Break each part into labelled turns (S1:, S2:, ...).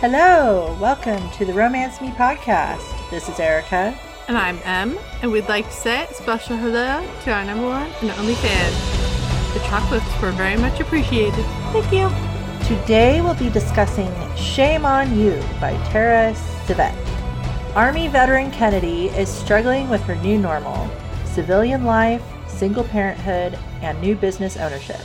S1: Hello, welcome to the Romance Me podcast. This is Erica.
S2: And I'm Em, and we'd like to say a special hello to our number one and only fan. The chocolates were very much appreciated. Thank you.
S1: Today we'll be discussing Shame on You by Tara Sivec. Army veteran Kennedy is struggling with her new normal civilian life, single parenthood, and new business ownership.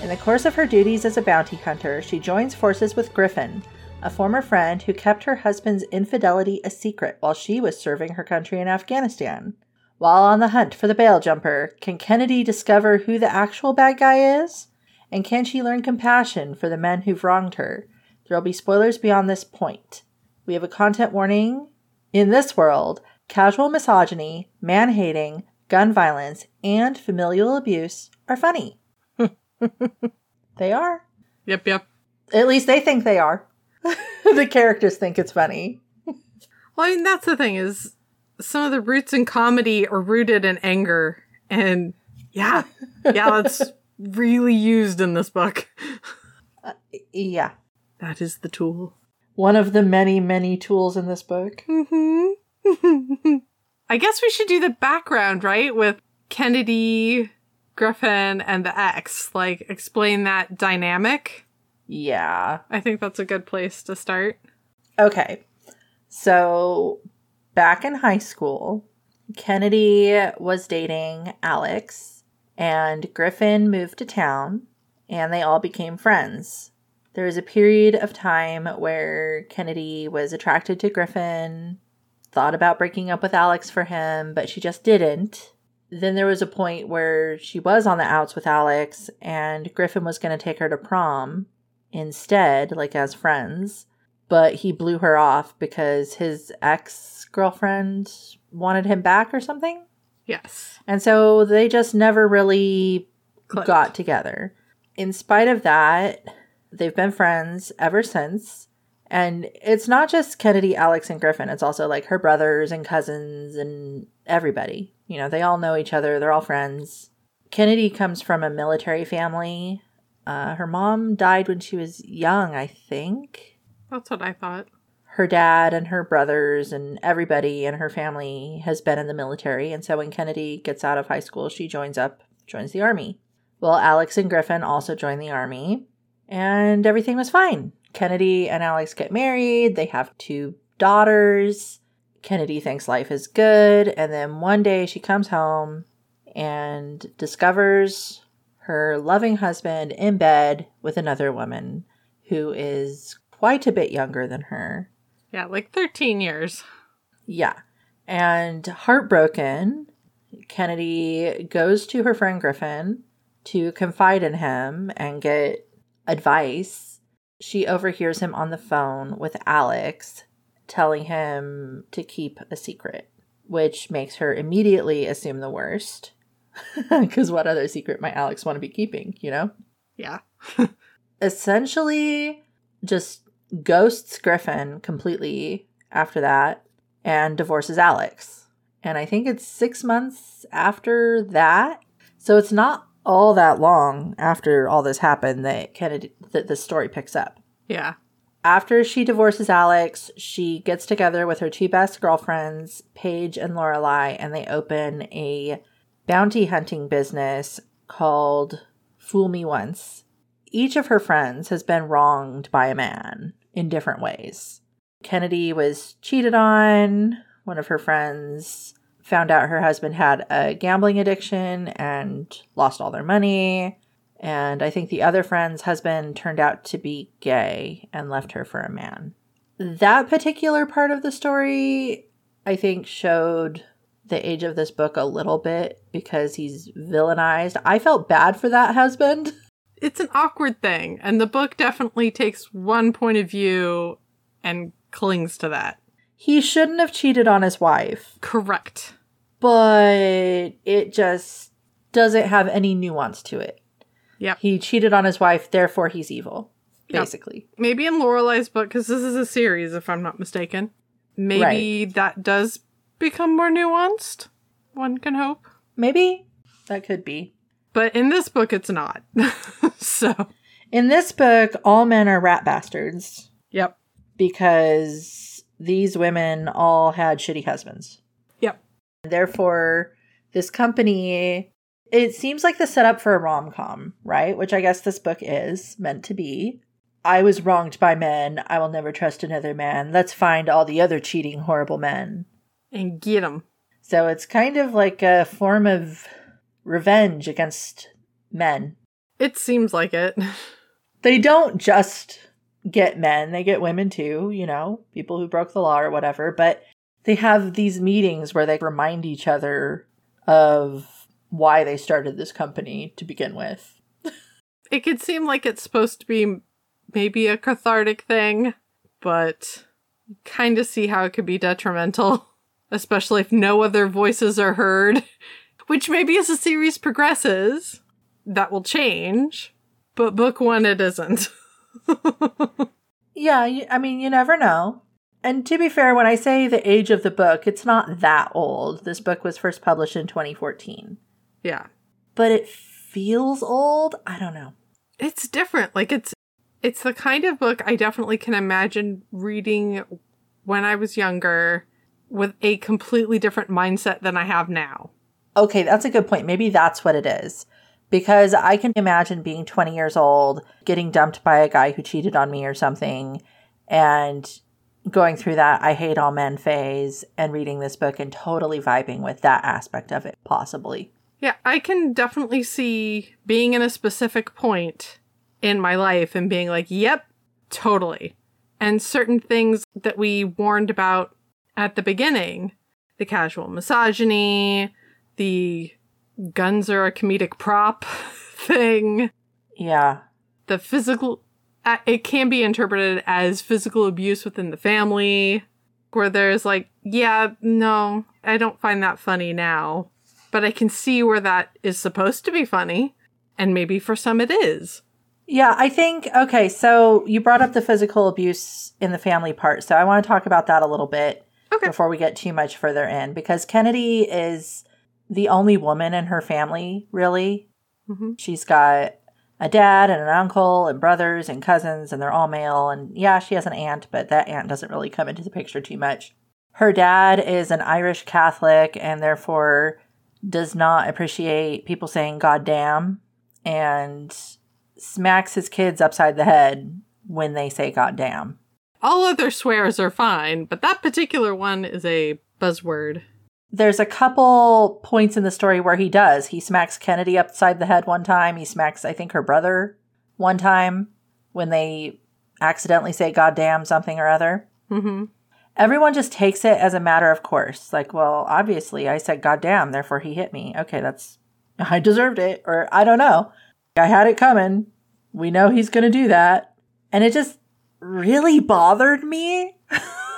S1: In the course of her duties as a bounty hunter, she joins forces with Griffin, a former friend who kept her husband's infidelity a secret while she was serving her country in Afghanistan. While on the hunt for the bail jumper, can Kennedy discover who the actual bad guy is? And can she learn compassion for the men who've wronged her? There'll be spoilers beyond this point. We have a content warning. In this world, casual misogyny, man hating, gun violence, and familial abuse are funny. they are.
S2: Yep, yep.
S1: At least they think they are. the characters think it's funny.
S2: Well, I mean, that's the thing is some of the roots in comedy are rooted in anger, and yeah, yeah, that's really used in this book.
S1: Uh, yeah.
S2: That is the tool.
S1: One of the many, many tools in this book.
S2: Mm-hmm. I guess we should do the background, right? With Kennedy, Griffin, and the ex. Like, explain that dynamic.
S1: Yeah.
S2: I think that's a good place to start.
S1: Okay. So, back in high school, Kennedy was dating Alex, and Griffin moved to town, and they all became friends. There was a period of time where Kennedy was attracted to Griffin, thought about breaking up with Alex for him, but she just didn't. Then there was a point where she was on the outs with Alex, and Griffin was going to take her to prom instead, like as friends. But he blew her off because his ex girlfriend wanted him back or something.
S2: Yes.
S1: And so they just never really
S2: Clicked.
S1: got together. In spite of that, they've been friends ever since. And it's not just Kennedy, Alex, and Griffin. It's also like her brothers and cousins and everybody. You know, they all know each other, they're all friends. Kennedy comes from a military family. Uh, her mom died when she was young, I think
S2: That's what I thought.
S1: her dad and her brothers and everybody in her family has been in the military. And so when Kennedy gets out of high school, she joins up, joins the army. Well, Alex and Griffin also join the army, and everything was fine. Kennedy and Alex get married, they have two daughters. Kennedy thinks life is good, and then one day she comes home and discovers her loving husband in bed with another woman who is quite a bit younger than her.
S2: Yeah, like 13 years.
S1: Yeah. And heartbroken, Kennedy goes to her friend Griffin to confide in him and get advice. She overhears him on the phone with Alex telling him to keep a secret, which makes her immediately assume the worst. Because what other secret might Alex want to be keeping, you know?
S2: Yeah.
S1: essentially just ghosts Griffin completely after that and divorces Alex. And I think it's six months after that. So it's not all that long after all this happened that Kennedy that the story picks up.
S2: Yeah.
S1: After she divorces Alex, she gets together with her two best girlfriends, Paige and Lorelai, and they open a bounty hunting business called Fool Me Once. Each of her friends has been wronged by a man in different ways. Kennedy was cheated on. One of her friends found out her husband had a gambling addiction and lost all their money. And I think the other friend's husband turned out to be gay and left her for a man. That particular part of the story, I think, showed the age of this book a little bit because he's villainized. I felt bad for that husband.
S2: It's an awkward thing, and the book definitely takes one point of view and clings to that.
S1: He shouldn't have cheated on his wife,
S2: Correct.
S1: but it just doesn't have any nuance to it.
S2: Yeah.
S1: He cheated on his wife, therefore he's evil,
S2: Yep.
S1: basically.
S2: Maybe in Lorelai's book, because this is a series, if I'm not mistaken, maybe that does become more nuanced. One can hope.
S1: Maybe that could be.
S2: But in this book, it's not. so,
S1: In this book, all men are rat bastards.
S2: yep.
S1: because these women all had shitty husbands.
S2: Yep.
S1: Therefore, this company, it seems like the setup for a rom com, right? Which I guess this book is meant to be. I was wronged by men. I will never trust another man. Let's find all the other cheating, horrible men.
S2: And get them.
S1: So it's kind of like a form of revenge against men.
S2: It seems like it.
S1: They don't just get men, they get women too, you know, people who broke the law or whatever, but they have these meetings where they remind each other of why they started this company to begin with.
S2: It could seem like it's supposed to be maybe a cathartic thing, but you kind of see how it could be detrimental, especially if no other voices are heard, which maybe as the series progresses, that will change. But book one, it isn't.
S1: Yeah, I mean, you never know. And to be fair, when I say the age of the book, it's not that old. This book was first published in 2014.
S2: yeah.
S1: But it feels old. I don't know.
S2: It's different. Like it's it's the kind of book I definitely can imagine reading when I was younger with a completely different mindset than I have now.
S1: Okay, that's a good point. Maybe that's what it is. Because I can imagine being 20 years old, getting dumped by a guy who cheated on me or something, and going through that I hate all men phase and reading this book and totally vibing with that aspect of it, possibly.
S2: Yeah, I can definitely see being in a specific point in my life and being like, yep, totally. And certain things that we warned about at the beginning the casual misogyny, the guns are a comedic prop thing,
S1: Yeah.
S2: the physical, it can be interpreted as physical abuse within the family, where there's like, yeah, no, I don't find that funny now, but I can see where that is supposed to be funny, and maybe for some it is.
S1: Yeah, I think, okay, so you brought up the physical abuse in the family part. So I want to talk about that a little bit
S2: Okay.
S1: before we get too much further in because Kennedy is the only woman in her family, really.
S2: hmm
S1: She's got a dad and an uncle and brothers and cousins, and they're all male. And yeah, she has an aunt, but that aunt doesn't really come into the picture too much. Her dad is an Irish Catholic and therefore does not appreciate people saying God damn and smacks his kids upside the head when they say God damn.
S2: All other swears are fine, but that particular one is a buzzword.
S1: There's a couple points in the story where he does. He smacks Kennedy upside the head one time. He smacks, I think, her brother one time when they accidentally say goddamn something or other.
S2: hmm
S1: Everyone just takes it as a matter of course. Like, well, obviously I said goddamn, therefore he hit me. Okay, that's, I deserved it. Or I don't know. I had it coming. We know he's going to do that. And it just really bothered me.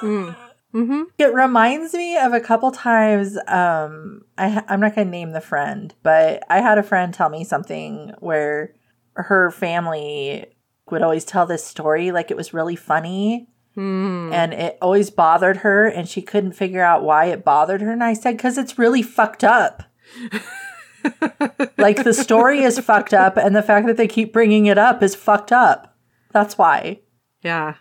S2: Mm. hmm
S1: It reminds me of a couple times. Um, I I'm not gonna name the friend, but I had a friend tell me something where her family would always tell this story like it was really funny,
S2: Mm.
S1: and it always bothered her, and she couldn't figure out why it bothered her. And I said, "Cause it's really fucked up. like the story is fucked up, and the fact that they keep bringing it up is fucked up. That's why."
S2: Yeah.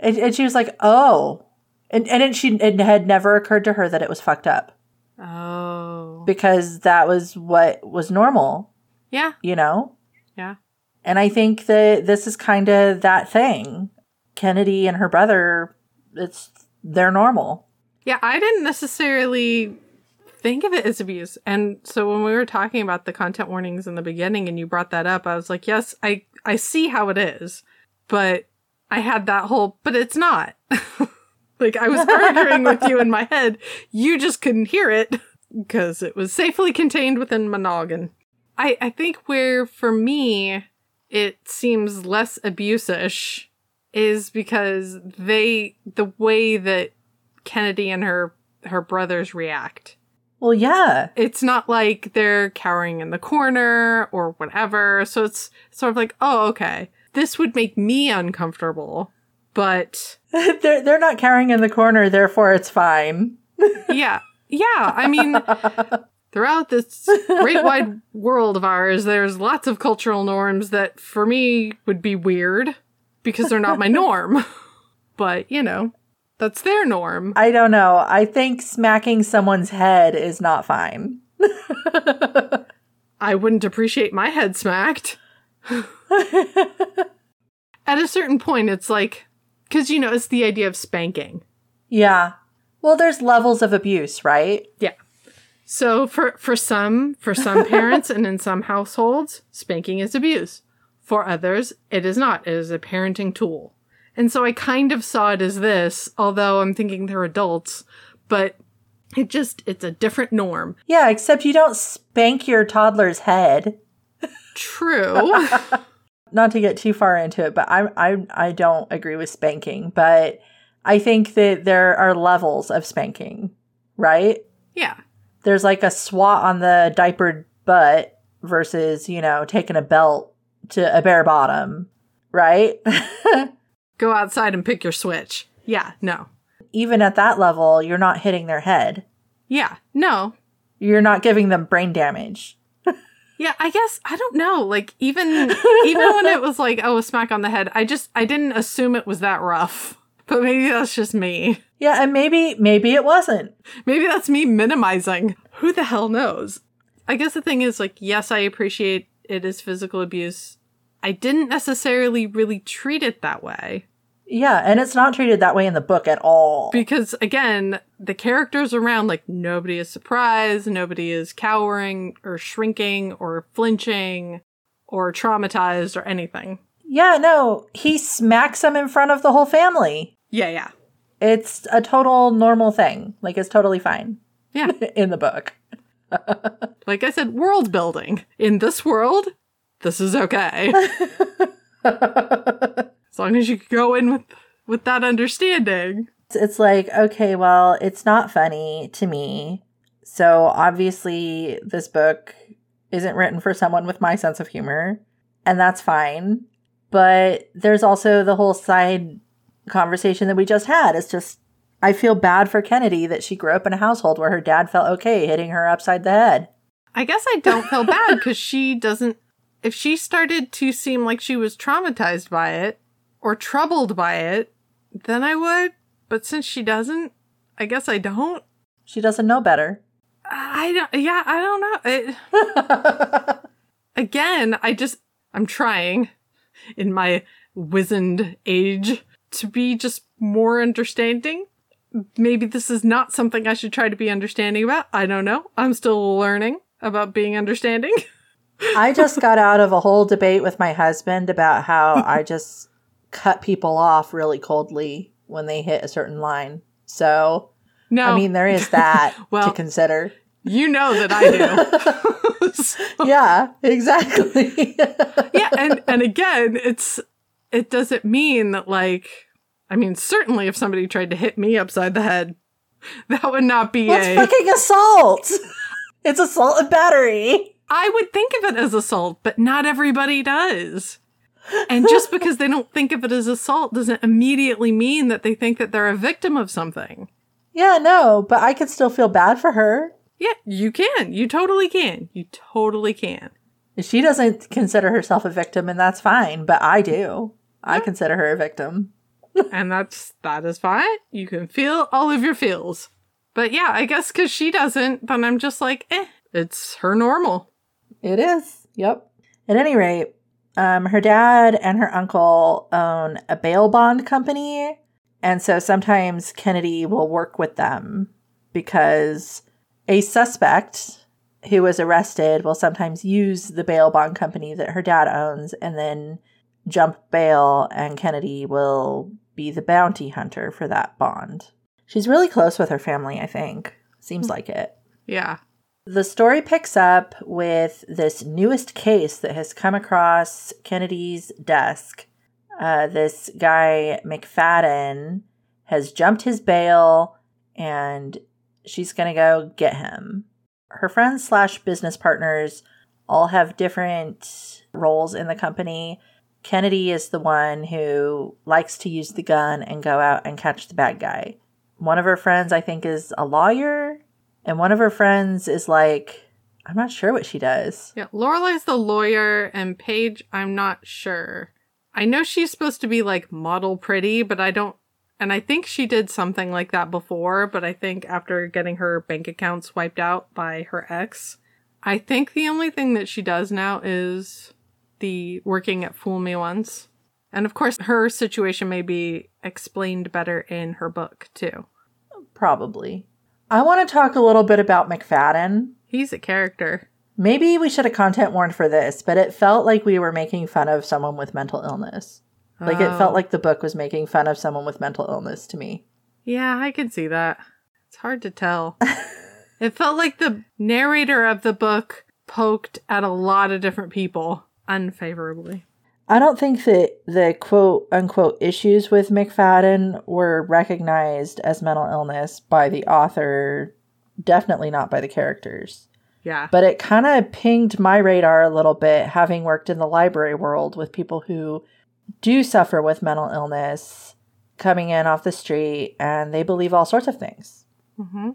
S1: And, and she was like, "Oh," and and it, she it had never occurred to her that it was fucked up
S2: Oh.
S1: because that was what was normal,
S2: Yeah.
S1: you know.
S2: Yeah.
S1: And I think that this is kind of that thing. Kennedy and her brother, it's they're normal.
S2: Yeah, I didn't necessarily think of it as abuse. And so when we were talking about the content warnings in the beginning and you brought that up, I was like, yes, I I see how it is. But I had that whole but it's not. like I was arguing with you in my head. You just couldn't hear it because it was safely contained within my noggin. I I think where for me it seems less abuse-ish is because they the way that Kennedy and her her brothers react.
S1: Well, yeah.
S2: It's not like they're cowering in the corner or whatever. So it's sort of like, oh, okay, this would make me uncomfortable. But
S1: they're they're not carrying in the corner, therefore it's fine.
S2: yeah, yeah. I mean, throughout this great wide world of ours, there's lots of cultural norms that for me would be weird because they're not my norm. but you know, that's their norm.
S1: I don't know. I think smacking someone's head is not fine.
S2: I wouldn't appreciate my head smacked. At a certain point, it's like, because you know, it's the idea of spanking.
S1: yeah. Well, there's levels of abuse, right?
S2: Yeah. So for for some for some parents and in some households, spanking is abuse. For others, it is not. It is a parenting tool. And so I kind of saw it as this, although I'm thinking they're adults, but it just it's a different norm.
S1: Yeah, except you don't spank your toddler's head.
S2: True.
S1: Not to get too far into it, but I I I don't agree with spanking, but I think that there are levels of spanking, right?
S2: yeah.
S1: There's like a swat on the diapered butt versus, you know, taking a belt to a bare bottom, right?
S2: Go outside and pick your switch. Yeah, no.
S1: Even at that level, you're not hitting their head.
S2: Yeah, no.
S1: You're not giving them brain damage.
S2: Yeah, I guess I don't know. Like even even when it was like oh a smack on the head, I just I didn't assume it was that rough. But maybe that's just me.
S1: Yeah, and maybe maybe it wasn't.
S2: Maybe that's me minimizing. Who the hell knows? I guess the thing is like yes, I appreciate it is physical abuse. I didn't necessarily really treat it that way
S1: Yeah, and it's not treated that way in the book at all.
S2: because again, the characters around like nobody is surprised, nobody is cowering or shrinking or flinching or traumatized or anything.
S1: yeah, no, he smacks them in front of the whole family.
S2: Yeah, yeah.
S1: It's a total normal thing. Like it's totally fine
S2: Yeah.
S1: in the book.
S2: like I said, world building. In this world, this is okay. as long as you can go in with with that understanding.
S1: It's like, okay, well, it's not funny to me. So obviously, this book isn't written for someone with my sense of humor, and that's fine. But there's also the whole side conversation that we just had. It's just, I feel bad for Kennedy that she grew up in a household where her dad felt okay hitting her upside the head.
S2: I guess I don't feel bad because she doesn't. If she started to seem like she was traumatized by it or troubled by it, then I would. But since she doesn't, I guess I don't.
S1: She doesn't know better.
S2: I don't. Yeah, I don't know. It, again, I just I'm trying in my wizened age to be just more understanding. Maybe this is not something I should try to be understanding about. I don't know. I'm still learning about being understanding.
S1: I just got out of a whole debate with my husband about how I just cut people off really coldly when they hit a certain line. So,
S2: No,
S1: I mean, there is that
S2: Well-
S1: to consider.
S2: you know that I do. So-
S1: Yeah, exactly.
S2: yeah, and and again, it's it doesn't mean that like I mean, certainly if somebody tried to hit me upside the head, that would not be
S1: What's
S2: a
S1: fucking assault? It's assault and battery.
S2: I would think of it as assault, but not everybody does. And just because they don't think of it as assault doesn't immediately mean that they think that they're a victim of something.
S1: Yeah, no, but I could still feel bad for her.
S2: Yeah, you can. You totally can. You totally can.
S1: She doesn't consider herself a victim, and that's fine, but I do. I consider her a victim.
S2: and that's that is fine. You can feel all of your feels. But yeah, I guess because she doesn't, then I'm just like, eh, it's her normal.
S1: It is. Yep. At any rate, um, her dad and her uncle own a bail bond company. And so sometimes Kennedy will work with them because a suspect who was arrested will sometimes use the bail bond company that her dad owns and then jump bail, and Kennedy will be the bounty hunter for that bond. She's really close with her family, I think. Seems like it.
S2: Yeah.
S1: The story picks up with this newest case that has come across Kennedy's desk. Uh, this guy, McFadden, has jumped his bail and she's going to go get him. Her friends slash business partners all have different roles in the company. Kennedy is the one who likes to use the gun and go out and catch the bad guy. One of her friends, I think, is a lawyer and one of her friends is like, I'm not sure what she does.
S2: Yeah. Lorelai's the lawyer, and Paige, I'm not sure. I know she's supposed to be like model pretty, but I don't And I think she did something like that before, but I think after getting her bank accounts wiped out by her ex, I think the only thing that she does now is the working at Fool Me Once. And of course, her situation may be explained better in her book, too.
S1: Probably. I want to talk a little bit about McFadden.
S2: He's a character.
S1: Maybe we should have content warned for this, but it felt like we were making fun of someone with mental illness. Like it
S2: Oh.
S1: felt like the book was making fun of someone with mental illness to me.
S2: Yeah, I can see that. It's hard to tell. it felt like the narrator of the book poked at a lot of different people unfavorably.
S1: I don't think that the quote unquote issues with McFadden were recognized as mental illness by the author, definitely not by the characters.
S2: Yeah.
S1: But it kind of pinged my radar a little bit, having worked in the library world with people who do suffer with mental illness coming in off the street and they believe all sorts of things.
S2: hmm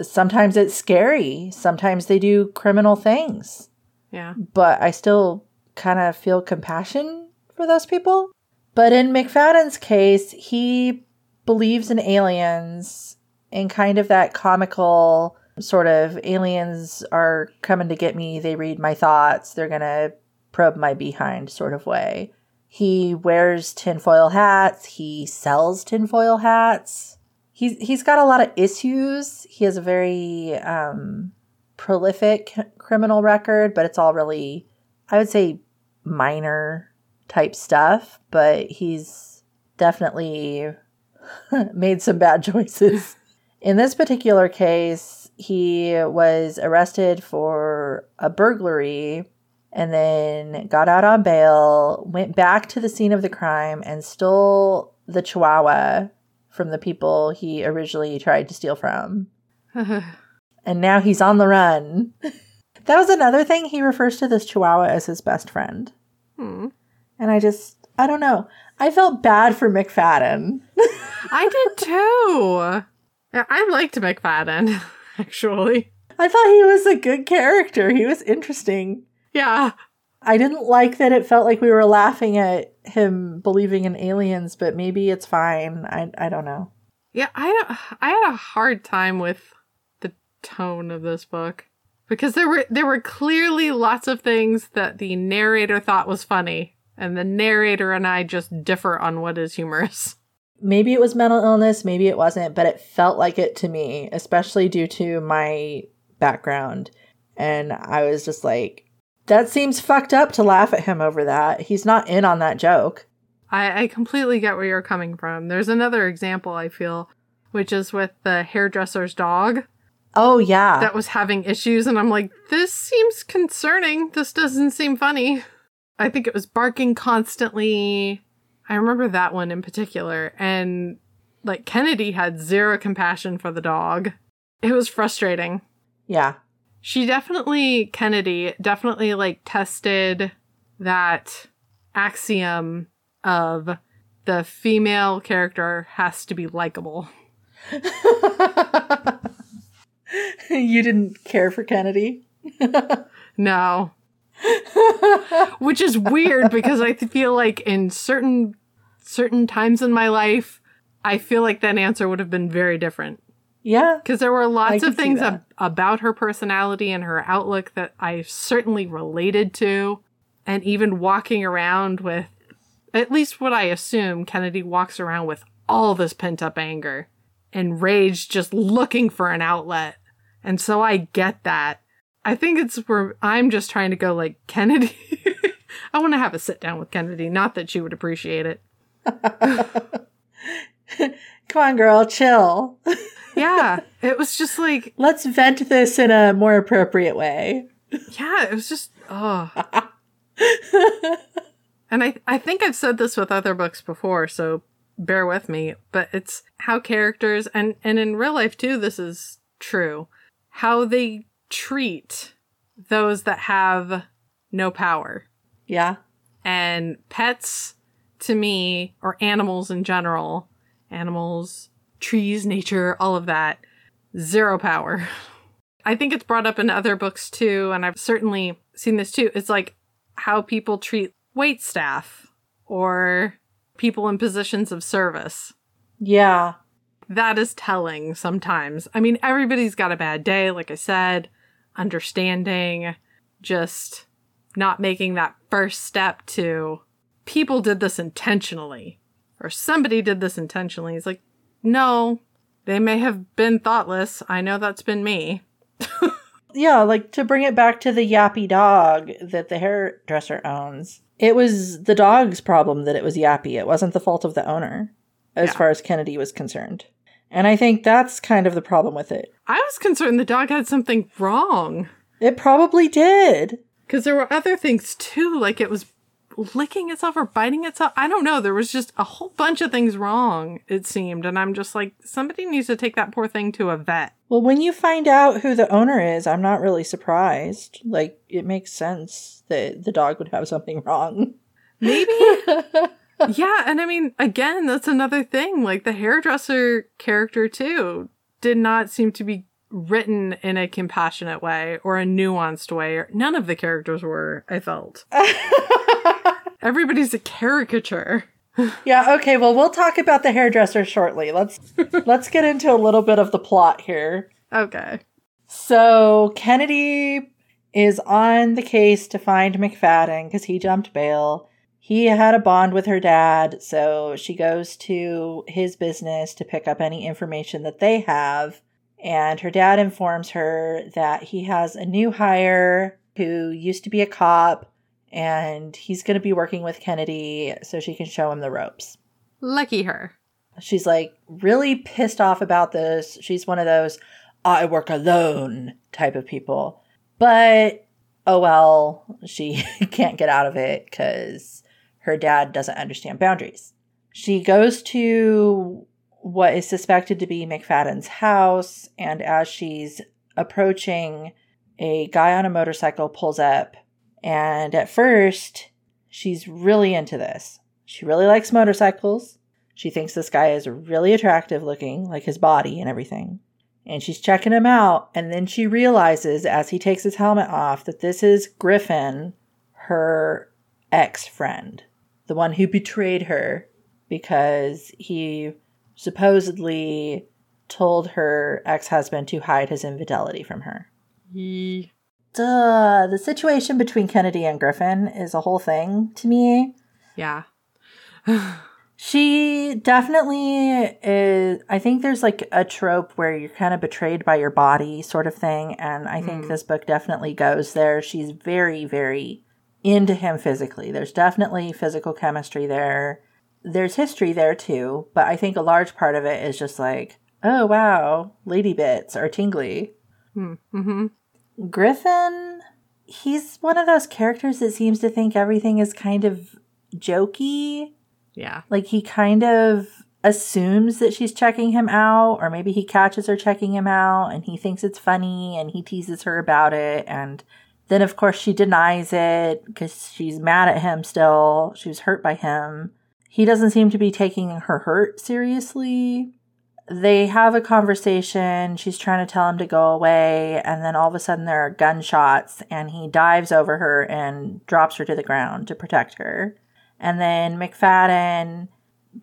S1: Sometimes it's scary, sometimes they do criminal things,
S2: Yeah.
S1: but I still kind of feel compassion for those people. But in McFadden's case, he believes in aliens in kind of that comical sort of aliens are coming to get me, they read my thoughts, they're going to probe my behind sort of way. He wears tinfoil hats, he sells tinfoil hats. He's he's got a lot of issues. He has a very um prolific criminal record, but it's all really I would say minor type stuff, but he's definitely made some bad choices. In this particular case, he was arrested for a burglary and then got out on bail, went back to the scene of the crime, and stole the chihuahua from the people he originally tried to steal from. And now he's on the run. that was another thing. He refers to this chihuahua as his best friend.
S2: Hmm.
S1: And I just, I don't know. I felt bad for McFadden.
S2: I did too. I liked McFadden, actually.
S1: I thought he was a good character. He was interesting.
S2: Yeah.
S1: I didn't like that it felt like we were laughing at him believing in aliens, but maybe it's fine. I I don't know.
S2: Yeah, I I had a hard time with the tone of this book because there were there were clearly lots of things that the narrator thought was funny and the narrator and I just differ on what is humorous.
S1: Maybe it was mental illness, maybe it wasn't, but it felt like it to me, especially due to my background. And I was just like, that seems fucked up to laugh at him over that. He's not in on that joke.
S2: I, I completely get where you're coming from. There's another example I feel, which is with the hairdresser's dog
S1: Oh, yeah.
S2: that was having issues, and I'm like, this seems concerning. This doesn't seem funny. I think it was barking constantly. I remember that one in particular, and like Kennedy had zero compassion for the dog. It was frustrating.
S1: yeah.
S2: She definitely, Kennedy definitely like tested that axiom of the female character has to be likable.
S1: you didn't care for Kennedy?
S2: No. Which is weird because I feel like in certain certain times in my life, I feel like that answer would have been very different.
S1: yeah.
S2: Because there were lots
S1: I
S2: of things ab- about her personality and her outlook that I certainly related to. And even walking around with, at least what I assume, Kennedy walks around with all this pent up anger and rage just looking for an outlet. And so I get that. I think it's where I'm just trying to go like, Kennedy. I want to have a sit down with Kennedy. Not that she would appreciate it.
S1: Come on, girl, chill.
S2: Yeah. it was just like,
S1: Let's vent this in a more appropriate way.
S2: yeah, it was just, oh. And I, I think I've said this with other books before, so bear with me. But it's how characters and and in real life too, this is true. How they treat those that have no power.
S1: Yeah.
S2: And pets to me, or animals in general, animals, trees, nature, all of that, zero power. I think it's brought up in other books too, and I've certainly seen this too. It's like how people treat wait staff or people in positions of service.
S1: Yeah.
S2: That is telling sometimes. I mean, everybody's got a bad day, like I said, understanding, just not making that first step to people did this intentionally or somebody did this intentionally. It's like, no, they may have been thoughtless. I know that's been me.
S1: Yeah, like to bring it back to the yappy dog that the hairdresser owns. It was the dog's problem that it was yappy. It wasn't the fault of the owner, as
S2: Yeah.
S1: far as Kennedy was concerned. And I think that's kind of the problem with it.
S2: I was concerned the dog had something wrong.
S1: It probably did.
S2: Because there were other things too, like it was licking itself or biting itself. I don't know. There was just a whole bunch of things wrong, it seemed. And I'm just like, somebody needs to take that poor thing to a vet.
S1: Well, when you find out who the owner is, I'm not really surprised. Like, it makes sense that the dog would have something wrong.
S2: Maybe. yeah. And I mean, again, that's another thing. Like the hairdresser character, too, did not seem to be written in a compassionate way or a nuanced way. None of the characters were, I felt. Everybody's a caricature.
S1: yeah, okay, well, we'll talk about the hairdresser shortly. Let's let's get into a little bit of the plot here.
S2: Okay.
S1: So, Kennedy is on the case to find McFadden because he jumped bail. He had a bond with her dad, so she goes to his business to pick up any information that they have. And her dad informs her that he has a new hire who used to be a cop and he's going to be working with Kennedy so she can show him the ropes.
S2: Lucky her.
S1: She's like really pissed off about this. She's one of those I work alone type of people. But oh well, she can't get out of it because her dad doesn't understand boundaries. She goes to what is suspected to be McFadden's house, and as she's approaching, a guy on a motorcycle pulls up. And at first, she's really into this. She really likes motorcycles. She thinks this guy is really attractive looking, like his body and everything. And she's checking him out. And then she realizes as he takes his helmet off that this is Griffin, her ex friend, the one who betrayed her because he supposedly told her ex husband to hide his infidelity from her.
S2: Yee.
S1: Duh. The situation between Kennedy and Griffin is a whole thing to me.
S2: Yeah.
S1: She definitely is. I think there's like a trope where you're kind of betrayed by your body, sort of thing. And I think
S2: Mm.
S1: this book definitely goes there. She's very, very into him physically. There's definitely physical chemistry there. There's history there too. But I think a large part of it is just like, oh, wow, lady bits are tingly.
S2: Mm-hmm.
S1: Griffin, he's one of those characters that seems to think everything is kind of jokey.
S2: Yeah.
S1: Like he kind of assumes that she's checking him out, or maybe he catches her checking him out and he thinks it's funny and he teases her about it. And then, of course, she denies it because she's mad at him still. She was hurt by him. He doesn't seem to be taking her hurt seriously. They have a conversation. She's trying to tell him to go away. And then all of a sudden, there are gunshots, and he dives over her and drops her to the ground to protect her. And then McFadden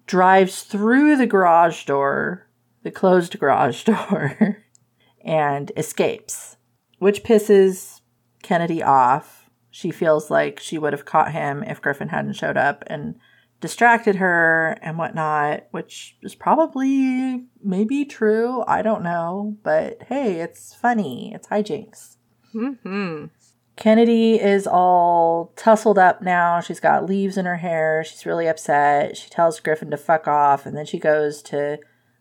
S1: drives through the garage door, the closed garage door, and escapes, which pisses Kennedy off. She feels like she would have caught him if Griffin hadn't showed up and distracted her and whatnot, which is probably maybe true. I don't know. But hey, it's funny. It's hijinks.
S2: Mm-hmm.
S1: Kennedy is all tussled up now. She's got leaves in her hair. She's really upset. She tells Griffin to fuck off, and then she goes to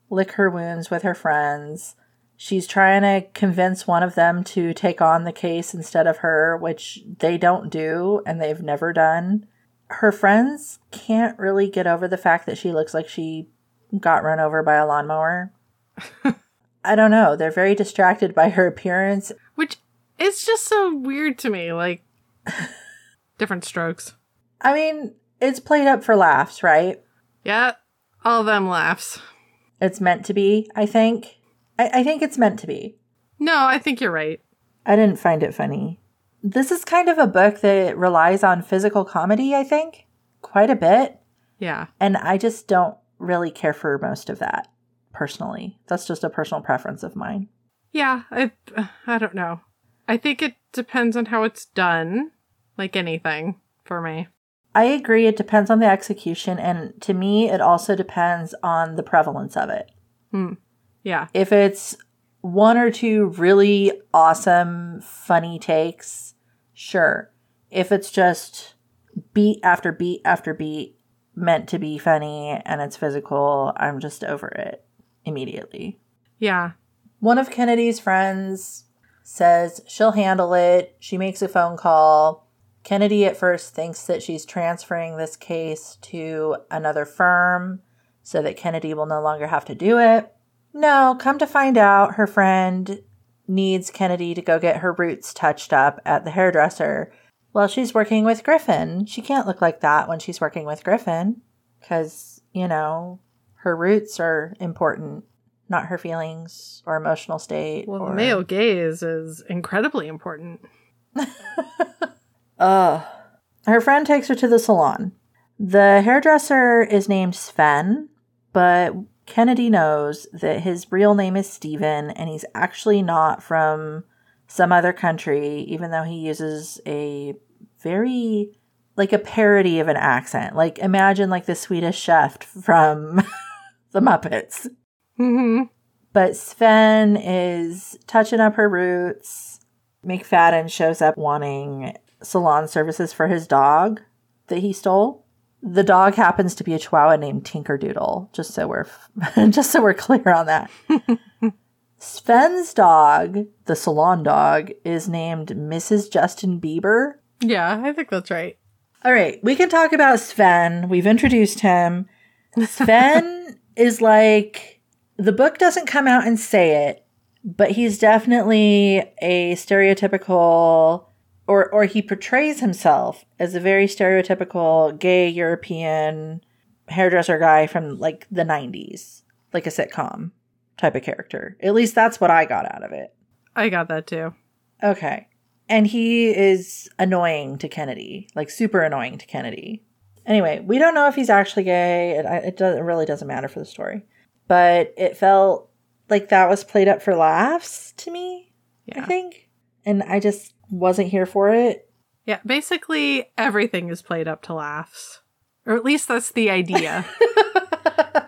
S1: lick her wounds with her friends. She's trying to convince one of them to take on the case instead of her, which they don't do and they've never done. Her friends can't really get over the fact that she looks like she got run over by a lawnmower. I don't know. They're very distracted by her appearance
S2: Which is just so weird to me. Like different strokes.
S1: I mean, it's played up for laughs, right?
S2: Yeah. All them laughs.
S1: It's meant to be, I think. I, I think it's meant to be.
S2: No, I think you're right.
S1: I didn't find it funny. This is kind of a book that relies on physical comedy, I think, quite a bit.
S2: Yeah.
S1: And I just don't really care for most of that personally. That's just a personal preference of mine.
S2: Yeah, I I don't know. I think it depends on how it's done, like anything for me.
S1: I agree it depends on the execution and to me it also depends on the prevalence of it.
S2: Hmm. Yeah.
S1: If it's one or two really awesome funny takes, sure. If it's just beat after beat after beat meant to be funny and it's physical, I'm just over it immediately.
S2: Yeah.
S1: One of Kennedy's friends says she'll handle it. She makes a phone call. Kennedy at first thinks that she's transferring this case to another firm so that Kennedy will no longer have to do it. No, come to find out, her friend needs Kennedy to go get her roots touched up at the hairdresser. Well, she's working with Griffin. She can't look like that when she's working with Griffin because, you know, her roots are important, not her feelings or emotional state.
S2: Well,
S1: or...
S2: the male gaze is incredibly important.
S1: Ugh. Her friend takes her to the salon. The hairdresser is named Sven, but Kennedy knows that his real name is Steven and he's actually not from some other country, even though he uses a very like a parody of an accent. Like imagine like the Swedish chef from the Muppets.
S2: Mm-hmm.
S1: But Sven is touching up her roots. McFadden shows up wanting salon services for his dog that he stole. The dog happens to be a chihuahua named Tinkerdoodle, just so we're just so we're clear on that. Sven's dog, the salon dog, is named Mrs. Justin Bieber.
S2: Yeah, I think that's right.
S1: All right, we can talk about Sven. We've introduced him. Sven is like the book doesn't come out and say it, but he's definitely a stereotypical or or he portrays himself as a very stereotypical gay European hairdresser guy from like the 90s, like a sitcom type of character. At least that's what I got out of it.
S2: I got that too.
S1: Okay. And he is annoying to Kennedy, like super annoying to Kennedy. Anyway, we don't know if he's actually gay. It, it, does, it really doesn't matter for the story. But it felt like that was played up for laughs to me,
S2: Yeah.
S1: I think. And I just wasn't here for it.
S2: Yeah, basically everything is played up to laughs. Or at least that's the idea.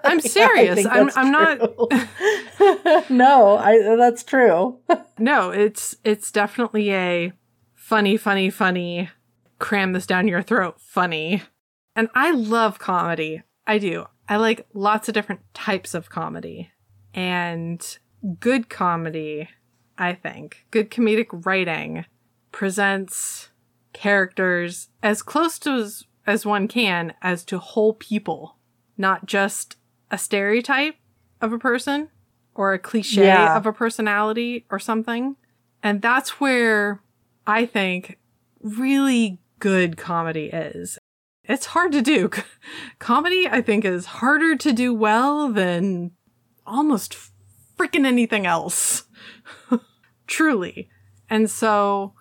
S2: I'm
S1: Yeah,
S2: serious.
S1: think
S2: I'm- I'm not-
S1: no, I that's true.
S2: no, it's it's definitely a funny, funny, funny, cram this down your throat funny. And I love comedy. I do. I like lots of different types of comedy. And good comedy, I think, good comedic writing presents characters as close to as, as one can as to whole people, not just a stereotype of a person or a cliche
S1: Yeah.
S2: of a personality or something. And that's where I think really good comedy is. It's hard to do. Comedy, I think, is harder to do well than almost freaking anything else. Truly. And so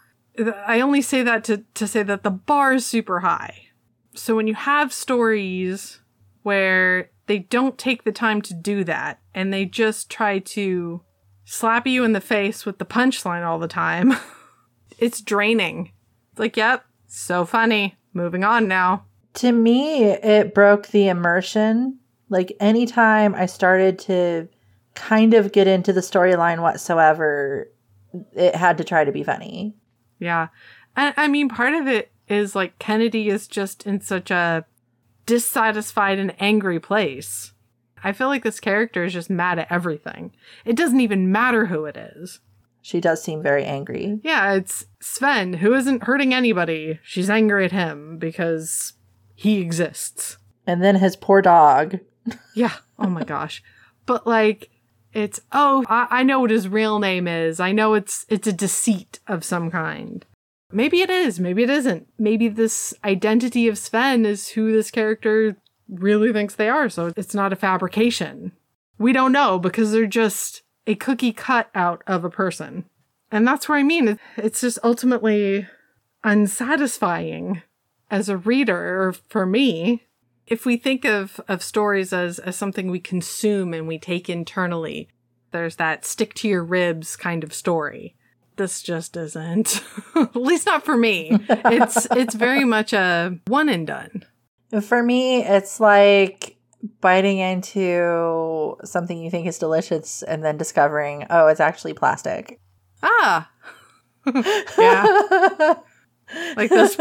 S2: I only say that to, to say that the bar is super high. So when you have stories where they don't take the time to do that and they just try to slap you in the face with the punchline all the time, it's draining. It's like, yep, so funny. Moving on now.
S1: to me, it broke the immersion. Like anytime I started to kind of get into the storyline whatsoever, it had to try to be funny.
S2: Yeah. And I mean, part of it is like Kennedy is just in such a dissatisfied and angry place. I feel like this character is just mad at everything. It doesn't even matter who it is.
S1: She does seem very angry.
S2: Yeah, it's Sven, who isn't hurting anybody. She's angry at him because he exists.
S1: And then his poor dog.
S2: Yeah. Oh my gosh. But like, it's oh, I, I know what his real name is. I know it's it's a deceit of some kind. Maybe it is. Maybe it isn't. Maybe this identity of Sven is who this character really thinks they are. So it's not a fabrication. We don't know because they're just a cookie cut out of a person. And that's where I mean it's just ultimately unsatisfying as a reader or for me if we think of, of stories as, as something we consume and we take internally, there's that stick to your ribs kind of story. This just isn't. At least not for me. It's it's very much a one and done.
S1: For me, it's like biting into something you think is delicious and then discovering, oh, it's actually plastic.
S2: Ah. yeah. like this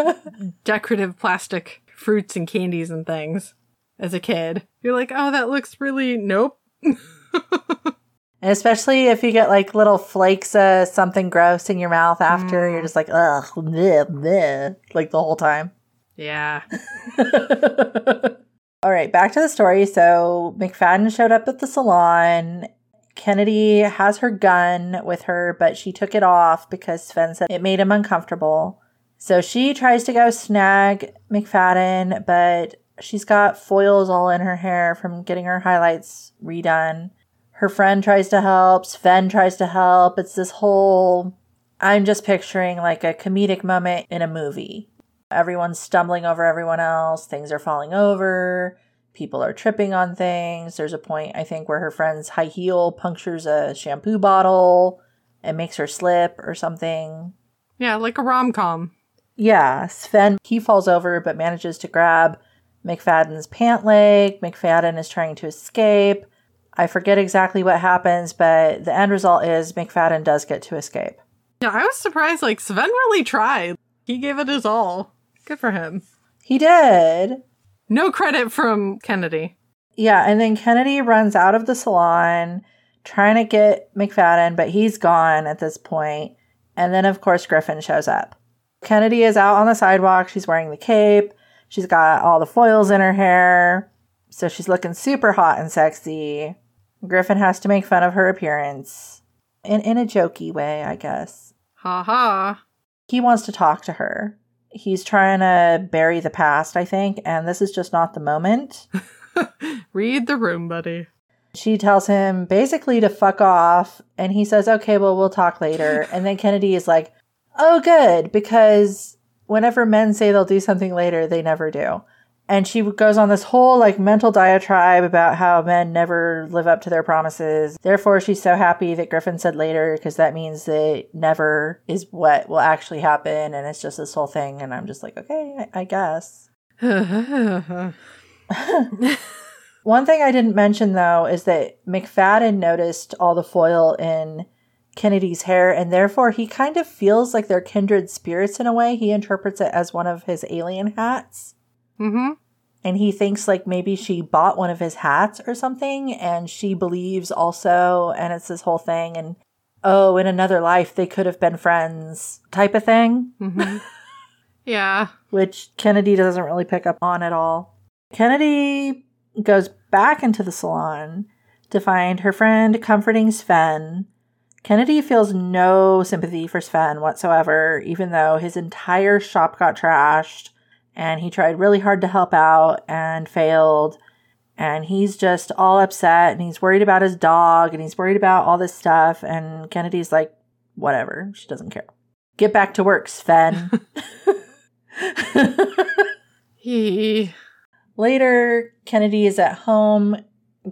S2: decorative plastic fruits and candies and things as a kid. You're like, oh, that looks really nope.
S1: Especially if you get like little flakes of something gross in your mouth after, mm. you're just like, ugh, bleh, bleh, like the whole time.
S2: Yeah.
S1: All right, back to the story. So McFadden showed up at the salon. Kennedy has her gun with her, but she took it off because Sven said it made him uncomfortable. So she tries to go snag McFadden, but she's got foils all in her hair from getting her highlights redone. Her friend tries to help, Sven tries to help. It's this whole I'm just picturing like a comedic moment in a movie. Everyone's stumbling over everyone else, things are falling over, people are tripping on things. There's a point, I think, where her friend's high heel punctures a shampoo bottle and makes her slip or something.
S2: Yeah, like a rom com.
S1: Yeah, Sven, he falls over but manages to grab McFadden's pant leg. McFadden is trying to escape. I forget exactly what happens, but the end result is McFadden does get to escape.
S2: Yeah, I was surprised. Like, Sven really tried. He gave it his all. Good for him.
S1: He did.
S2: No credit from Kennedy.
S1: Yeah, and then Kennedy runs out of the salon trying to get McFadden, but he's gone at this point. And then, of course, Griffin shows up. Kennedy is out on the sidewalk. She's wearing the cape. She's got all the foils in her hair. So she's looking super hot and sexy. Griffin has to make fun of her appearance in, in a jokey way, I guess.
S2: Ha ha.
S1: He wants to talk to her. He's trying to bury the past, I think, and this is just not the moment.
S2: Read the room, buddy.
S1: She tells him basically to fuck off, and he says, okay, well, we'll talk later. And then Kennedy is like, oh, good, because whenever men say they'll do something later, they never do and she goes on this whole like mental diatribe about how men never live up to their promises. Therefore, she's so happy that Griffin said later because that means that never is what will actually happen, and it's just this whole thing. And I'm just like, okay, I, I guess. One thing I didn't mention though is that McFadden noticed all the foil in Kennedy's hair, and therefore he kind of feels like they're kindred spirits in a way. He interprets it as one of his alien hats.
S2: Mm-hmm.
S1: And he thinks like maybe she bought one of his hats or something, and she believes also, and it's this whole thing, and oh, in another life they could have been friends type of thing.
S2: Mm-hmm. yeah.
S1: Which Kennedy doesn't really pick up on at all. Kennedy goes back into the salon to find her friend comforting Sven. Kennedy feels no sympathy for Sven whatsoever, even though his entire shop got trashed and he tried really hard to help out and failed. And he's just all upset and he's worried about his dog and he's worried about all this stuff. And Kennedy's like, whatever, she doesn't care. Get back to work, Sven.
S2: he.
S1: Later, Kennedy is at home.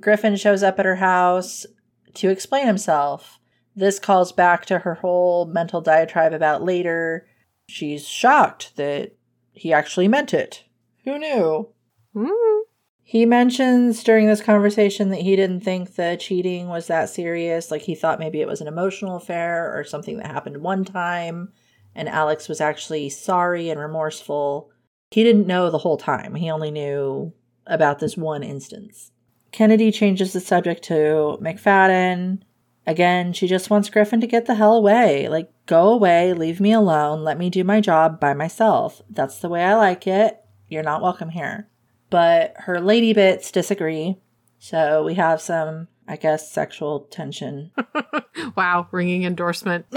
S1: Griffin shows up at her house to explain himself. This calls back to her whole mental diatribe about later. She's shocked that he actually meant it. Who knew?
S2: Mm.
S1: He mentions during this conversation that he didn't think the cheating was that serious. Like he thought maybe it was an emotional affair or something that happened one time, and Alex was actually sorry and remorseful. He didn't know the whole time, he only knew about this one instance. Kennedy changes the subject to McFadden. Again, she just wants Griffin to get the hell away. Like, go away, leave me alone, let me do my job by myself. That's the way I like it. You're not welcome here. But her lady bits disagree. So we have some, I guess, sexual tension.
S2: wow, ringing endorsement.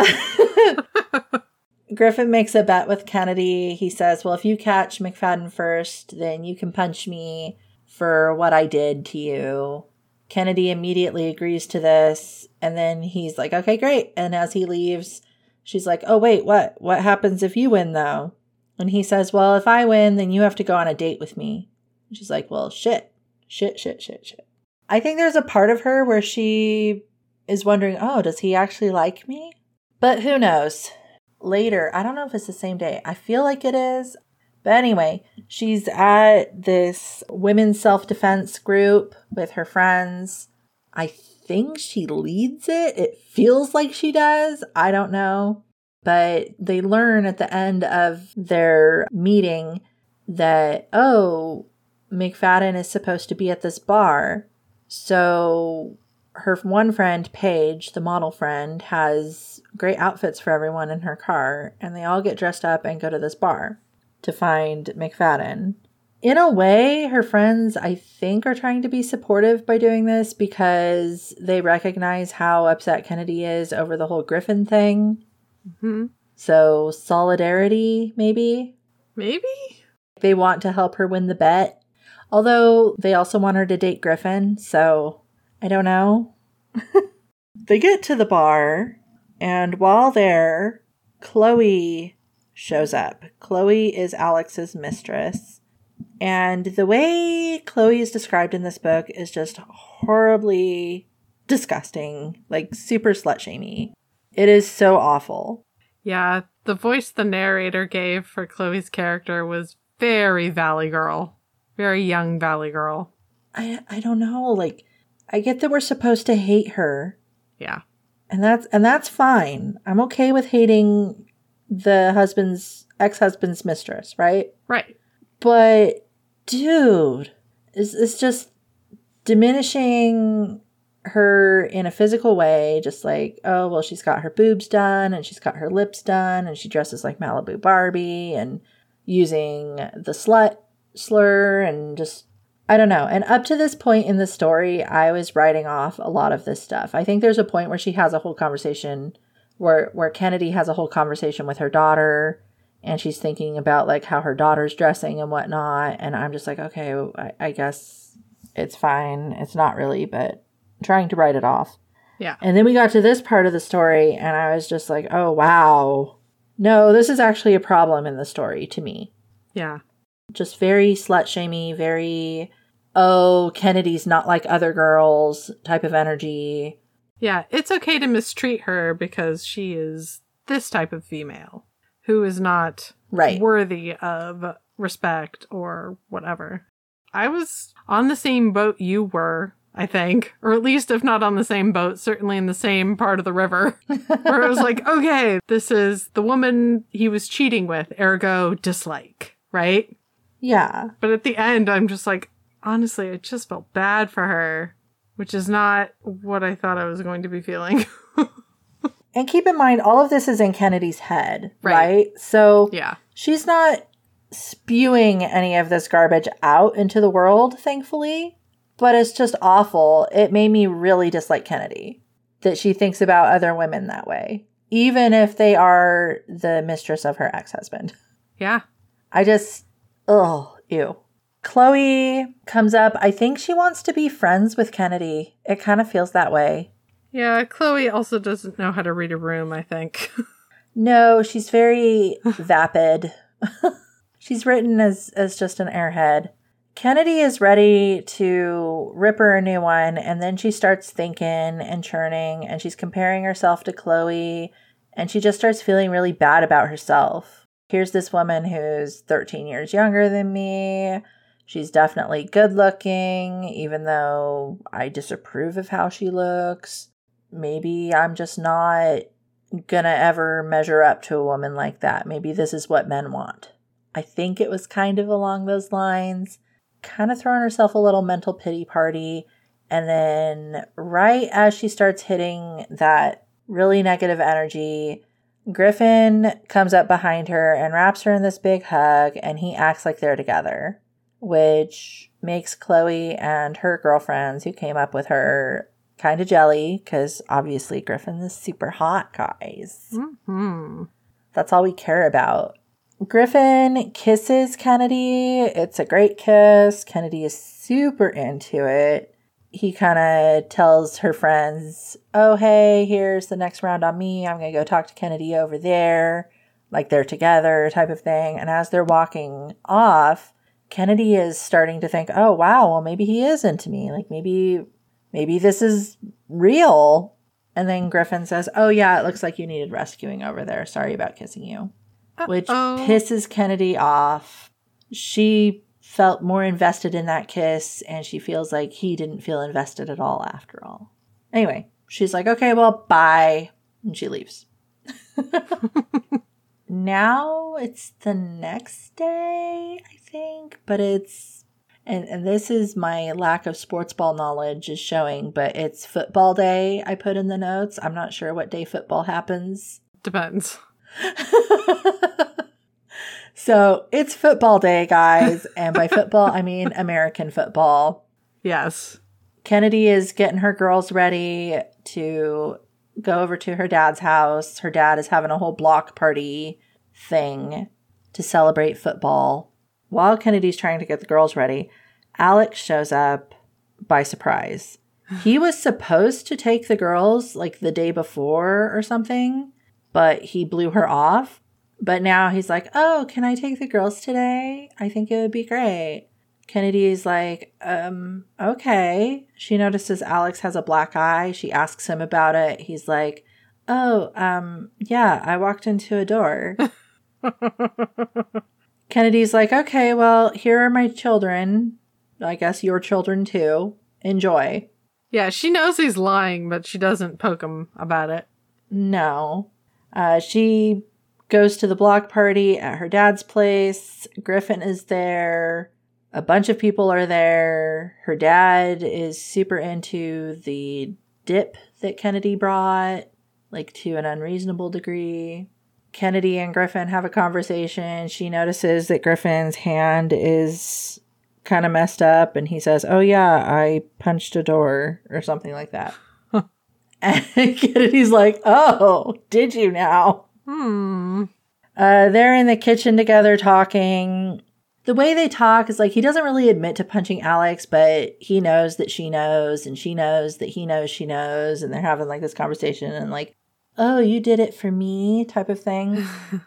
S1: Griffin makes a bet with Kennedy. He says, Well, if you catch McFadden first, then you can punch me for what I did to you. Kennedy immediately agrees to this. And then he's like, okay, great. And as he leaves, she's like, oh, wait, what? What happens if you win, though? And he says, well, if I win, then you have to go on a date with me. And She's like, well, shit, shit, shit, shit, shit. I think there's a part of her where she is wondering, oh, does he actually like me? But who knows? Later, I don't know if it's the same day. I feel like it is. But anyway, she's at this women's self defense group with her friends. I think she leads it. It feels like she does. I don't know. But they learn at the end of their meeting that, oh, McFadden is supposed to be at this bar. So her one friend, Paige, the model friend, has great outfits for everyone in her car, and they all get dressed up and go to this bar to find McFadden. In a way, her friends, I think, are trying to be supportive by doing this because they recognize how upset Kennedy is over the whole Griffin thing.
S2: Mm-hmm.
S1: So, solidarity, maybe?
S2: Maybe?
S1: They want to help her win the bet. Although they also want her to date Griffin, so I don't know. they get to the bar, and while there, Chloe shows up. Chloe is Alex's mistress. And the way Chloe is described in this book is just horribly disgusting, like super slut shamey. It is so awful.
S2: Yeah, the voice the narrator gave for Chloe's character was very Valley Girl. Very young Valley Girl.
S1: I I don't know, like I get that we're supposed to hate her.
S2: Yeah.
S1: And that's and that's fine. I'm okay with hating the husband's ex-husband's mistress, right?
S2: Right.
S1: But dude, is it's just diminishing her in a physical way, just like, oh, well, she's got her boobs done and she's got her lips done and she dresses like Malibu Barbie and using the slut slur and just I don't know. And up to this point in the story, I was writing off a lot of this stuff. I think there's a point where she has a whole conversation where where Kennedy has a whole conversation with her daughter and she's thinking about like how her daughter's dressing and whatnot. And I'm just like, okay, I, I guess it's fine. It's not really, but trying to write it off.
S2: Yeah.
S1: And then we got to this part of the story, and I was just like, oh, wow. No, this is actually a problem in the story to me.
S2: Yeah.
S1: Just very slut shamey, very, oh, Kennedy's not like other girls type of energy.
S2: Yeah, it's okay to mistreat her because she is this type of female who is not
S1: Right.
S2: worthy of respect or whatever. I was on the same boat you were, I think, or at least if not on the same boat, certainly in the same part of the river, where it was like, okay, this is the woman he was cheating with, ergo dislike, right?
S1: Yeah.
S2: But at the end, I'm just like, honestly, I just felt bad for her, which is not what I thought I was going to be feeling.
S1: And keep in mind, all of this is in Kennedy's head,
S2: Right.
S1: right? So
S2: yeah.
S1: she's not spewing any of this garbage out into the world, thankfully, but it's just awful. It made me really dislike Kennedy that she thinks about other women that way, even if they are the mistress of her ex husband.
S2: Yeah.
S1: I just, ugh, ew. Chloe comes up. I think she wants to be friends with Kennedy. It kind of feels that way.
S2: Yeah, Chloe also doesn't know how to read a room, I think.
S1: No, she's very vapid. she's written as as just an airhead. Kennedy is ready to rip her a new one, and then she starts thinking and churning, and she's comparing herself to Chloe, and she just starts feeling really bad about herself. Here's this woman who's 13 years younger than me. She's definitely good looking, even though I disapprove of how she looks. Maybe I'm just not gonna ever measure up to a woman like that. Maybe this is what men want. I think it was kind of along those lines. Kind of throwing herself a little mental pity party. And then, right as she starts hitting that really negative energy, Griffin comes up behind her and wraps her in this big hug, and he acts like they're together, which makes Chloe and her girlfriends who came up with her kind of jelly because obviously Griffin is super hot, guys.
S2: hmm
S1: That's all we care about. Griffin kisses Kennedy. It's a great kiss. Kennedy is super into it. He kind of tells her friends, Oh, hey, here's the next round on me. I'm going to go talk to Kennedy over there. Like they're together, type of thing. And as they're walking off, Kennedy is starting to think, oh, wow, well, maybe he is into me. Like, maybe, maybe this is real. And then Griffin says, oh, yeah, it looks like you needed rescuing over there. Sorry about kissing you. Which
S2: Uh-oh.
S1: pisses Kennedy off. She felt more invested in that kiss, and she feels like he didn't feel invested at all after all. Anyway, she's like, okay, well, bye. And she leaves. now it's the next day, I think, but it's and, and this is my lack of sports ball knowledge is showing, but it's football day. I put in the notes. I'm not sure what day football happens.
S2: Depends.
S1: so it's football day, guys. and by football, I mean American football.
S2: Yes.
S1: Kennedy is getting her girls ready to go over to her dad's house. Her dad is having a whole block party thing to celebrate football. While Kennedy's trying to get the girls ready, Alex shows up by surprise. He was supposed to take the girls like the day before or something, but he blew her off. But now he's like, Oh, can I take the girls today? I think it would be great. Kennedy's like, um, okay. She notices Alex has a black eye. She asks him about it. He's like, oh, um, yeah, I walked into a door. Kennedy's like, okay, well, here are my children. I guess your children too. Enjoy.
S2: Yeah, she knows he's lying, but she doesn't poke him about it.
S1: No. Uh, she goes to the block party at her dad's place. Griffin is there. A bunch of people are there. Her dad is super into the dip that Kennedy brought, like to an unreasonable degree. Kennedy and Griffin have a conversation. She notices that Griffin's hand is kind of messed up, and he says, Oh, yeah, I punched a door, or something like that. and Kennedy's like, Oh, did you now?
S2: Hmm.
S1: Uh, they're in the kitchen together talking. The way they talk is like he doesn't really admit to punching Alex, but he knows that she knows, and she knows that he knows she knows, and they're having like this conversation and like, oh, you did it for me type of thing.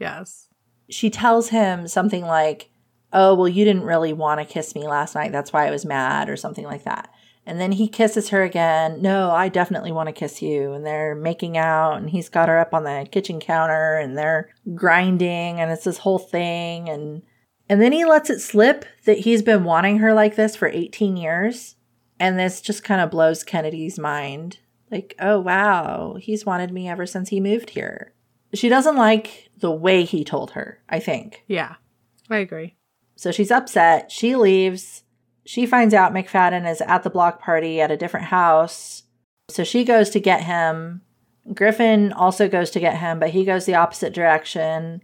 S2: Yes.
S1: she tells him something like, oh, well, you didn't really want to kiss me last night. That's why I was mad, or something like that. And then he kisses her again. No, I definitely want to kiss you. And they're making out, and he's got her up on the kitchen counter, and they're grinding, and it's this whole thing. And and then he lets it slip that he's been wanting her like this for 18 years. And this just kind of blows Kennedy's mind. Like, oh, wow, he's wanted me ever since he moved here. She doesn't like the way he told her, I think.
S2: Yeah. I agree.
S1: So she's upset. She leaves. She finds out McFadden is at the block party at a different house. So she goes to get him. Griffin also goes to get him, but he goes the opposite direction.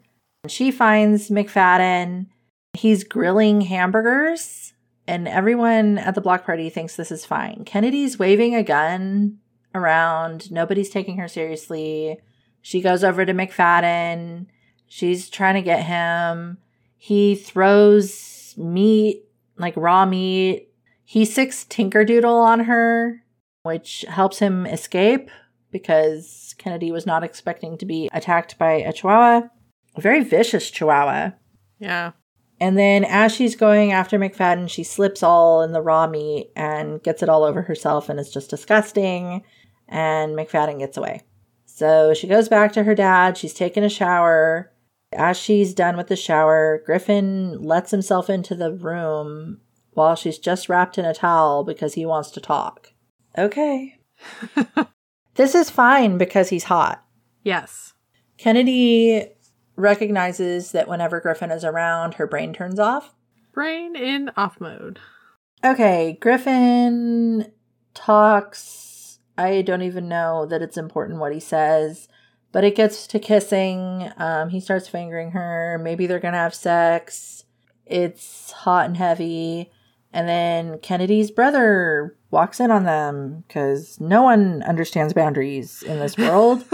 S1: She finds McFadden. He's grilling hamburgers, and everyone at the block party thinks this is fine. Kennedy's waving a gun around. Nobody's taking her seriously. She goes over to McFadden. She's trying to get him. He throws meat, like raw meat. He sicks Tinkerdoodle on her, which helps him escape because Kennedy was not expecting to be attacked by a chihuahua. A very vicious chihuahua.
S2: Yeah.
S1: And then as she's going after McFadden, she slips all in the raw meat and gets it all over herself, and it's just disgusting. And McFadden gets away. So she goes back to her dad. She's taking a shower. As she's done with the shower, Griffin lets himself into the room while she's just wrapped in a towel because he wants to talk. Okay. this is fine because he's hot.
S2: Yes.
S1: Kennedy recognizes that whenever Griffin is around, her brain turns off.
S2: Brain in off mode.
S1: Okay, Griffin talks. I don't even know that it's important what he says, but it gets to kissing. Um, he starts fingering her. Maybe they're gonna have sex. It's hot and heavy. And then Kennedy's brother walks in on them because no one understands boundaries in this world.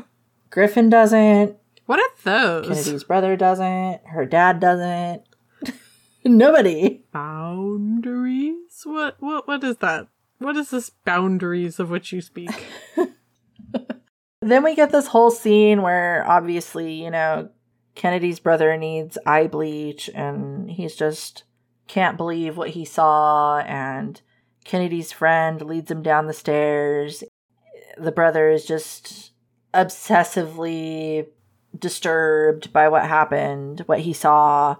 S1: Griffin doesn't.
S2: What are those?
S1: Kennedy's brother doesn't. Her dad doesn't. Nobody.
S2: Boundaries? What what what is that? What is this boundaries of which you speak?
S1: Then we get this whole scene where obviously, you know, Kennedy's brother needs eye bleach and he's just can't believe what he saw and Kennedy's friend leads him down the stairs. The brother is just obsessively disturbed by what happened, what he saw.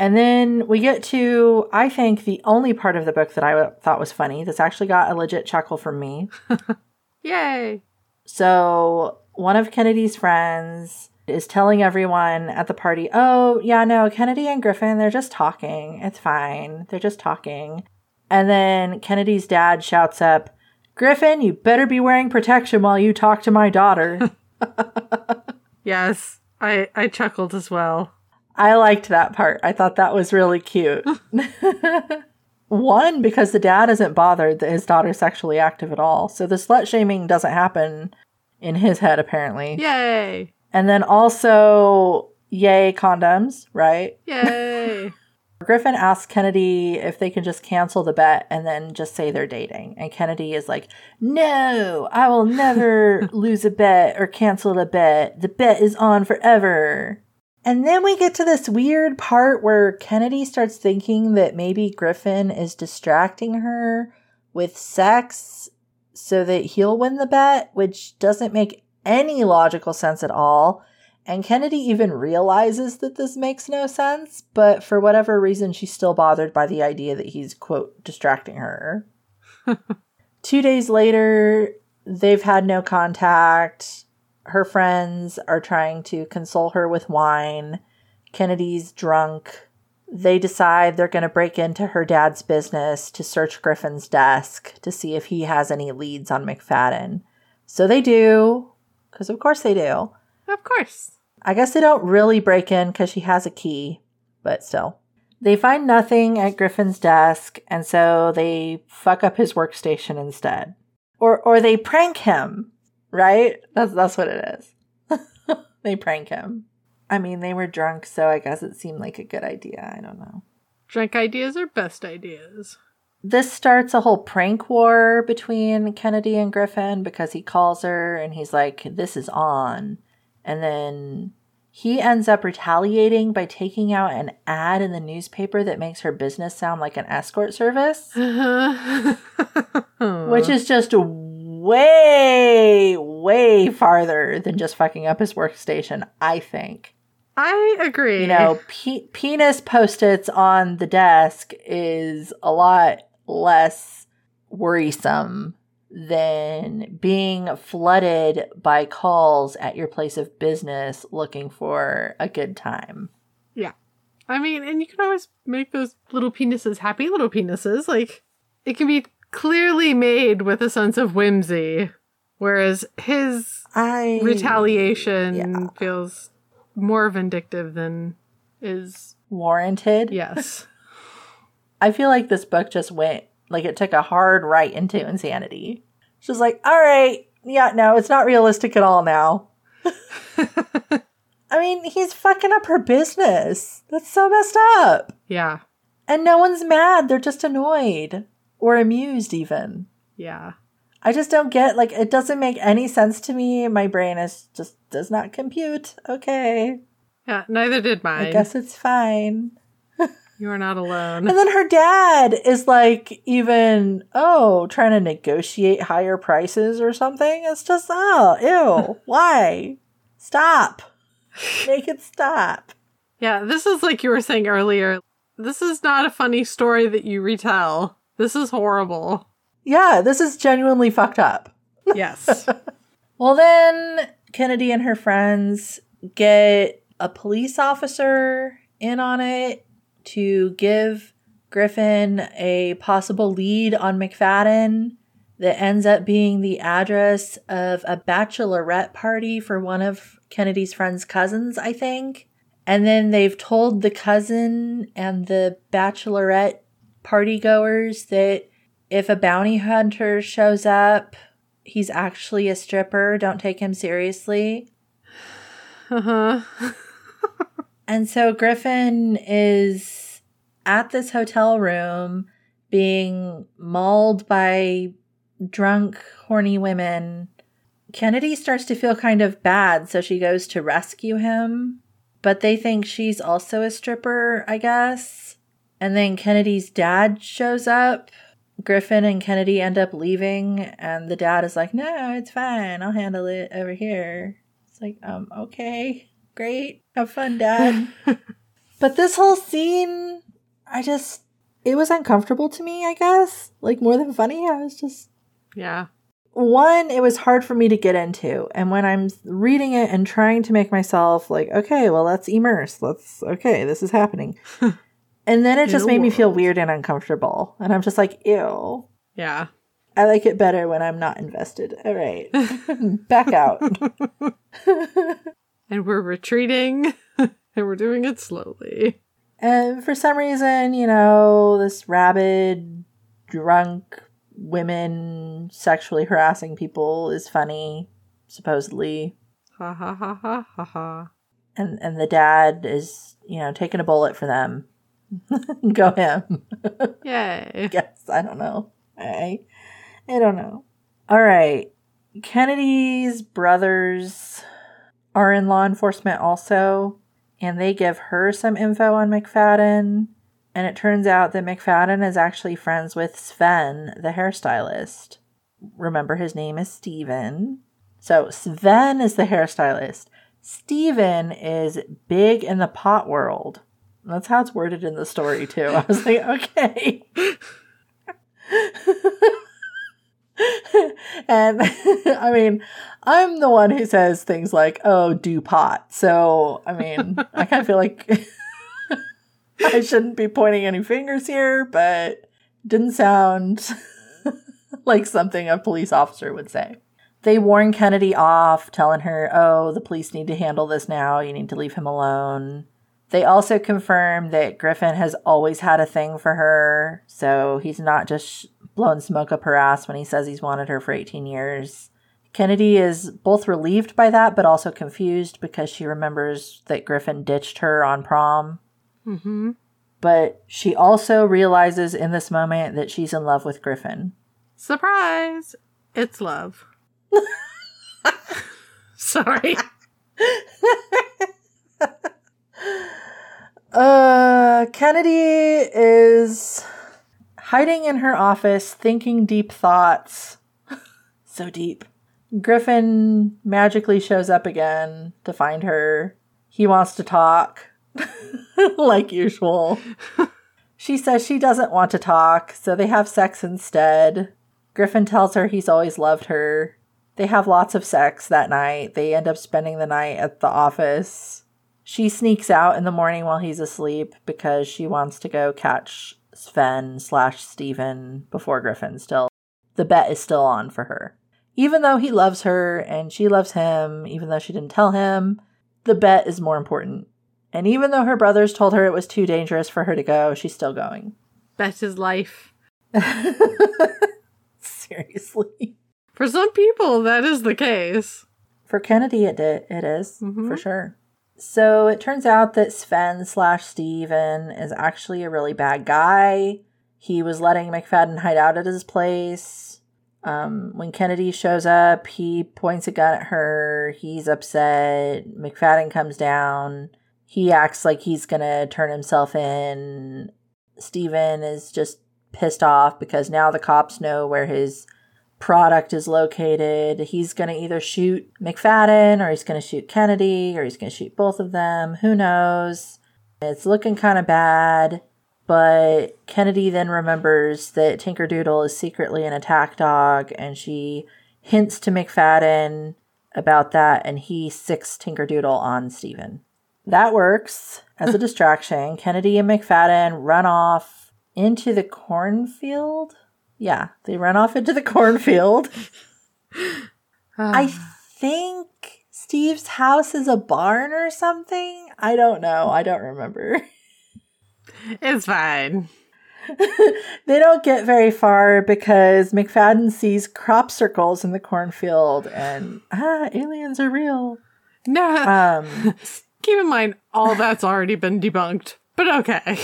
S1: And then we get to, I think, the only part of the book that I thought was funny. This actually got a legit chuckle from me.
S2: Yay.
S1: So, one of Kennedy's friends is telling everyone at the party, oh, yeah, no, Kennedy and Griffin, they're just talking. It's fine. They're just talking. And then Kennedy's dad shouts up, Griffin, you better be wearing protection while you talk to my daughter.
S2: yes, I, I chuckled as well.
S1: I liked that part. I thought that was really cute. One, because the dad isn't bothered that his daughter's sexually active at all. So the slut shaming doesn't happen in his head, apparently.
S2: Yay.
S1: And then also, yay, condoms, right?
S2: Yay.
S1: Griffin asks Kennedy if they can just cancel the bet and then just say they're dating. And Kennedy is like, No, I will never lose a bet or cancel a bet. The bet is on forever. And then we get to this weird part where Kennedy starts thinking that maybe Griffin is distracting her with sex so that he'll win the bet, which doesn't make any logical sense at all. And Kennedy even realizes that this makes no sense, but for whatever reason, she's still bothered by the idea that he's, quote, distracting her. Two days later, they've had no contact. Her friends are trying to console her with wine. Kennedy's drunk. They decide they're going to break into her dad's business to search Griffin's desk to see if he has any leads on McFadden. So they do, because of course they do.
S2: Of course.
S1: I guess they don't really break in because she has a key, but still. They find nothing at Griffin's desk, and so they fuck up his workstation instead. Or or they prank him, right? That's that's what it is. they prank him. I mean, they were drunk, so I guess it seemed like a good idea. I don't know.
S2: Drunk ideas are best ideas.
S1: This starts a whole prank war between Kennedy and Griffin because he calls her and he's like, This is on. And then he ends up retaliating by taking out an ad in the newspaper that makes her business sound like an escort service, which is just way, way farther than just fucking up his workstation, I think.
S2: I agree.
S1: You know, pe- penis post-its on the desk is a lot less worrisome than being flooded by calls at your place of business looking for a good time.
S2: Yeah. I mean, and you can always make those little penises happy little penises. Like, it can be clearly made with a sense of whimsy, whereas his
S1: I
S2: retaliation
S1: yeah.
S2: feels more vindictive than is
S1: warranted.
S2: Yes.
S1: I feel like this book just went like it took a hard right into insanity. She's like, all right, yeah, no, it's not realistic at all now. I mean, he's fucking up her business. That's so messed up.
S2: Yeah.
S1: And no one's mad. They're just annoyed or amused, even.
S2: Yeah.
S1: I just don't get, like, it doesn't make any sense to me. My brain is just does not compute. Okay.
S2: Yeah, neither did mine.
S1: I guess it's fine.
S2: You are not alone.
S1: And then her dad is like, even, oh, trying to negotiate higher prices or something. It's just, oh, ew. why? Stop. Make it stop.
S2: Yeah, this is like you were saying earlier. This is not a funny story that you retell. This is horrible.
S1: Yeah, this is genuinely fucked up.
S2: Yes.
S1: well, then Kennedy and her friends get a police officer in on it to give Griffin a possible lead on McFadden that ends up being the address of a bachelorette party for one of Kennedy's friend's cousins, I think. And then they've told the cousin and the bachelorette party goers that if a bounty hunter shows up, he's actually a stripper. Don't take him seriously.
S2: Uh huh.
S1: And so Griffin is at this hotel room being mauled by drunk, horny women. Kennedy starts to feel kind of bad, so she goes to rescue him. but they think she's also a stripper, I guess. And then Kennedy's dad shows up. Griffin and Kennedy end up leaving, and the dad is like, No, it's fine. I'll handle it over here. It's like, um, okay, great. Have fun, dad. but this whole scene, I just, it was uncomfortable to me, I guess. Like, more than funny. I was just,
S2: Yeah.
S1: one, it was hard for me to get into. And when I'm reading it and trying to make myself like, okay, well, let's immerse. Let's, okay, this is happening. and then it just made me feel weird and uncomfortable. And I'm just like, ew.
S2: Yeah.
S1: I like it better when I'm not invested. All right. Back out.
S2: And we're retreating and we're doing it slowly.
S1: And for some reason, you know, this rabid, drunk women sexually harassing people is funny, supposedly.
S2: Ha ha ha ha ha ha.
S1: and and the dad is you know taking a bullet for them go him
S2: Yay.
S1: guess. I don't know. I i don't know. All right. Kennedy's brothers are in law enforcement also and they give her some info on mcfadden. And it turns out that mcfadden is actually friends with sven the hairstylist. Remember his name is steven. So sven is the hairstylist. Steven is big in the pot world. That's how it's worded in the story, too. I was like, okay. and I mean, I'm the one who says things like, oh, do pot. So, I mean, I kind of feel like I shouldn't be pointing any fingers here, but didn't sound like something a police officer would say. They warn Kennedy off, telling her, oh, the police need to handle this now. You need to leave him alone. They also confirm that Griffin has always had a thing for her, so he's not just blowing smoke up her ass when he says he's wanted her for 18 years. Kennedy is both relieved by that, but also confused because she remembers that Griffin ditched her on prom.
S2: Mm-hmm.
S1: But she also realizes in this moment that she's in love with Griffin.
S2: Surprise! It's love. Sorry.
S1: Uh, Kennedy is hiding in her office, thinking deep thoughts. so deep. Griffin magically shows up again to find her. He wants to talk, like usual. she says she doesn't want to talk, so they have sex instead. Griffin tells her he's always loved her. They have lots of sex that night. They end up spending the night at the office. She sneaks out in the morning while he's asleep because she wants to go catch Sven slash Steven before Griffin still. The bet is still on for her. Even though he loves her and she loves him, even though she didn't tell him, the bet is more important. And even though her brothers told her it was too dangerous for her to go, she's still going.
S2: Bet his life.
S1: Seriously.
S2: For some people, that is the case.
S1: For Kennedy, it did. It is,
S2: Mhm.
S1: for sure. So it turns out that Sven slash Steven is actually a really bad guy. He was letting McFadden hide out at his place. Um, when Kennedy shows up, he points a gun at her. He's upset. McFadden comes down. He acts like he's gonna turn himself in. Steven is just pissed off because now the cops know where his product is located. He's going to either shoot McFadden or he's going to shoot Kennedy or he's going to shoot both of them. Who knows? It's looking kind of bad. But Kennedy then remembers that Tinkerdoodle is secretly an attack dog and she hints to McFadden about that and he sicks Tinkerdoodle on Steven. That works as a distraction. Kennedy and McFadden run off into the cornfield. Yeah, they run off into the cornfield. I think Steve's house is a barn or something. I don't know. I don't remember.
S2: it's fine.
S1: they don't get very far because McFadden sees crop circles in the cornfield and ah, aliens are real.
S2: No,
S1: Um,
S2: keep in mind, all that's already been debunked. But okay.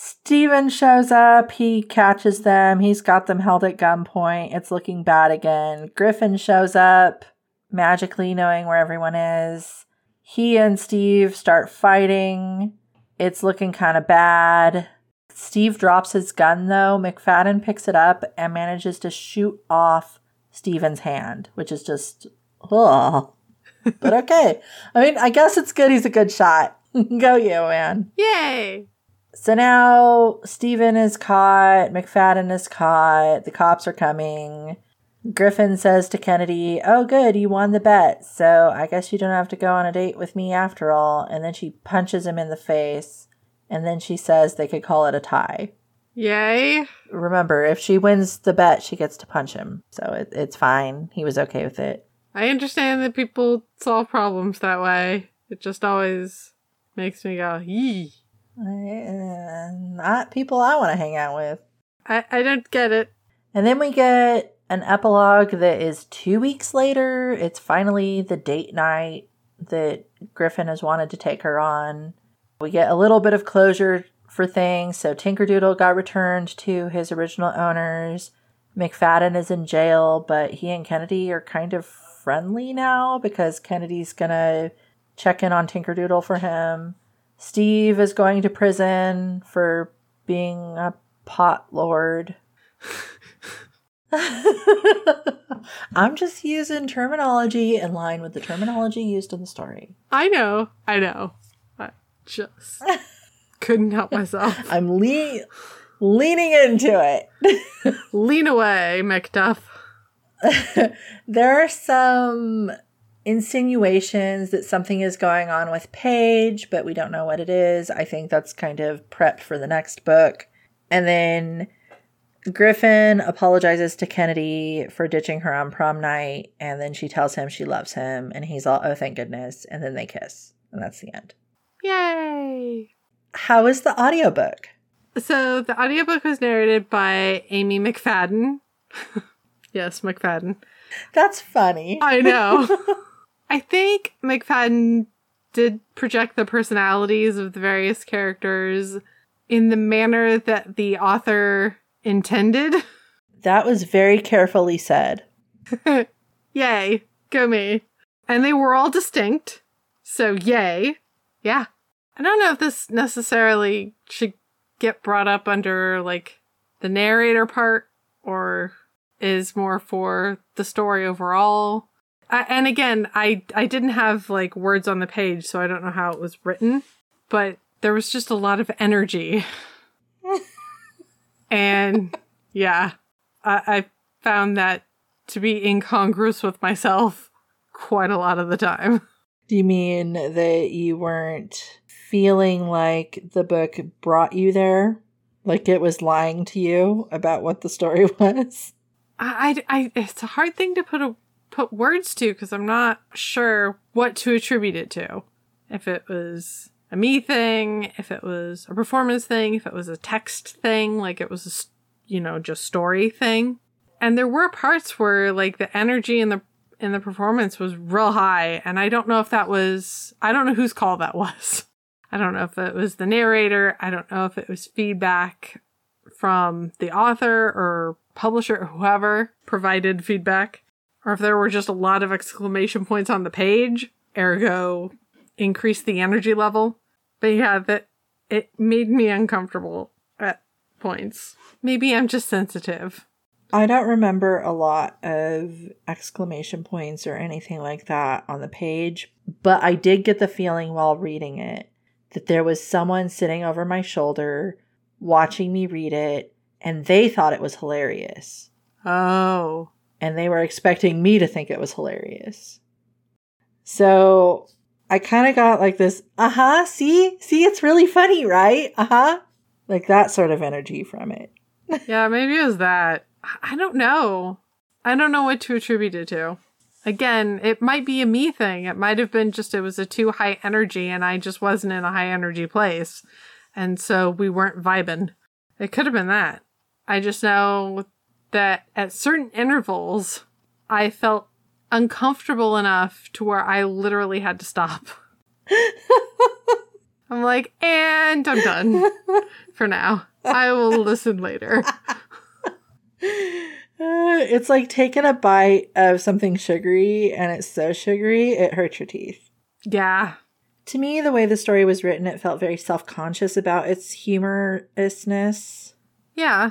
S1: Steven shows up. He catches them. He's got them held at gunpoint. It's looking bad again. Griffin shows up, magically knowing where everyone is. He and Steve start fighting. It's looking kind of bad. Steve drops his gun though. McFadden picks it up and manages to shoot off Steven's hand, which is just, ugh. but okay. I mean, I guess it's good he's a good shot. Go you, man.
S2: Yay!
S1: So now Steven is caught, McFadden is caught, the cops are coming. Griffin says to Kennedy, Oh, good, you won the bet, so I guess you don't have to go on a date with me after all. And then she punches him in the face, and then she says they could call it a tie.
S2: Yay!
S1: Remember, if she wins the bet, she gets to punch him, so it, it's fine. He was okay with it.
S2: I understand that people solve problems that way. It just always makes me go, yee.
S1: Uh, not people I want to hang out with.
S2: I, I don't get it.
S1: And then we get an epilogue that is two weeks later. It's finally the date night that Griffin has wanted to take her on. We get a little bit of closure for things. So Tinkerdoodle got returned to his original owners. McFadden is in jail, but he and Kennedy are kind of friendly now because Kennedy's gonna check in on Tinkerdoodle for him. Steve is going to prison for being a pot lord. I'm just using terminology in line with the terminology used in the story.
S2: I know, I know. I just couldn't help myself.
S1: I'm le- leaning into it.
S2: Lean away, McDuff.
S1: there are some insinuations that something is going on with Paige, but we don't know what it is. I think that's kind of prep for the next book. And then Griffin apologizes to Kennedy for ditching her on prom night, and then she tells him she loves him, and he's all, oh, thank goodness. And then they kiss, and that's the end.
S2: Yay!
S1: How is the audiobook?
S2: So the audiobook was narrated by Amy McFadden. yes, McFadden.
S1: That's funny.
S2: I know. I think McFadden did project the personalities of the various characters in the manner that the author intended.
S1: That was very carefully said.
S2: yay, go me. And they were all distinct. So, yay. Yeah. I don't know if this necessarily should get brought up under like the narrator part or is more for the story overall. I, and again, I I didn't have like words on the page, so I don't know how it was written, but there was just a lot of energy. and yeah, I, I found that to be incongruous with myself quite a lot of the time.
S1: Do you mean that you weren't feeling like the book brought you there? Like it was lying to you about what the story was?
S2: I, I, it's a hard thing to put a put words to because I'm not sure what to attribute it to. If it was a me thing, if it was a performance thing, if it was a text thing, like it was a, you know, just story thing. And there were parts where like the energy in the in the performance was real high and I don't know if that was I don't know whose call that was. I don't know if it was the narrator, I don't know if it was feedback from the author or publisher or whoever provided feedback or if there were just a lot of exclamation points on the page, ergo increase the energy level. But yeah, that it made me uncomfortable at points. Maybe I'm just sensitive.
S1: I don't remember a lot of exclamation points or anything like that on the page, but I did get the feeling while reading it that there was someone sitting over my shoulder watching me read it and they thought it was hilarious.
S2: Oh.
S1: And they were expecting me to think it was hilarious. So I kind of got like this, uh huh, see, see, it's really funny, right? Uh huh. Like that sort of energy from it.
S2: yeah, maybe it was that. I don't know. I don't know what to attribute it to. Again, it might be a me thing. It might have been just it was a too high energy and I just wasn't in a high energy place. And so we weren't vibing. It could have been that. I just know that at certain intervals, I felt uncomfortable enough to where I literally had to stop. I'm like, and I'm done for now. I will listen later.
S1: Uh, it's like taking a bite of something sugary and it's so sugary it hurts your teeth.
S2: Yeah.
S1: To me, the way the story was written, it felt very self conscious about its humorousness,
S2: Yeah.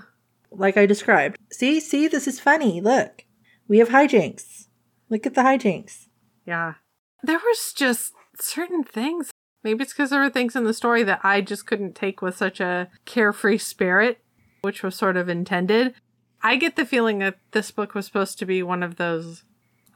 S1: Like I described. See, see, this is funny. Look, we have hijinks. Look at the hijinks.
S2: Yeah. There was just certain things. Maybe it's because there were things in the story that I just couldn't take with such a carefree spirit, which was sort of intended. I get the feeling that this book was supposed to be one of those.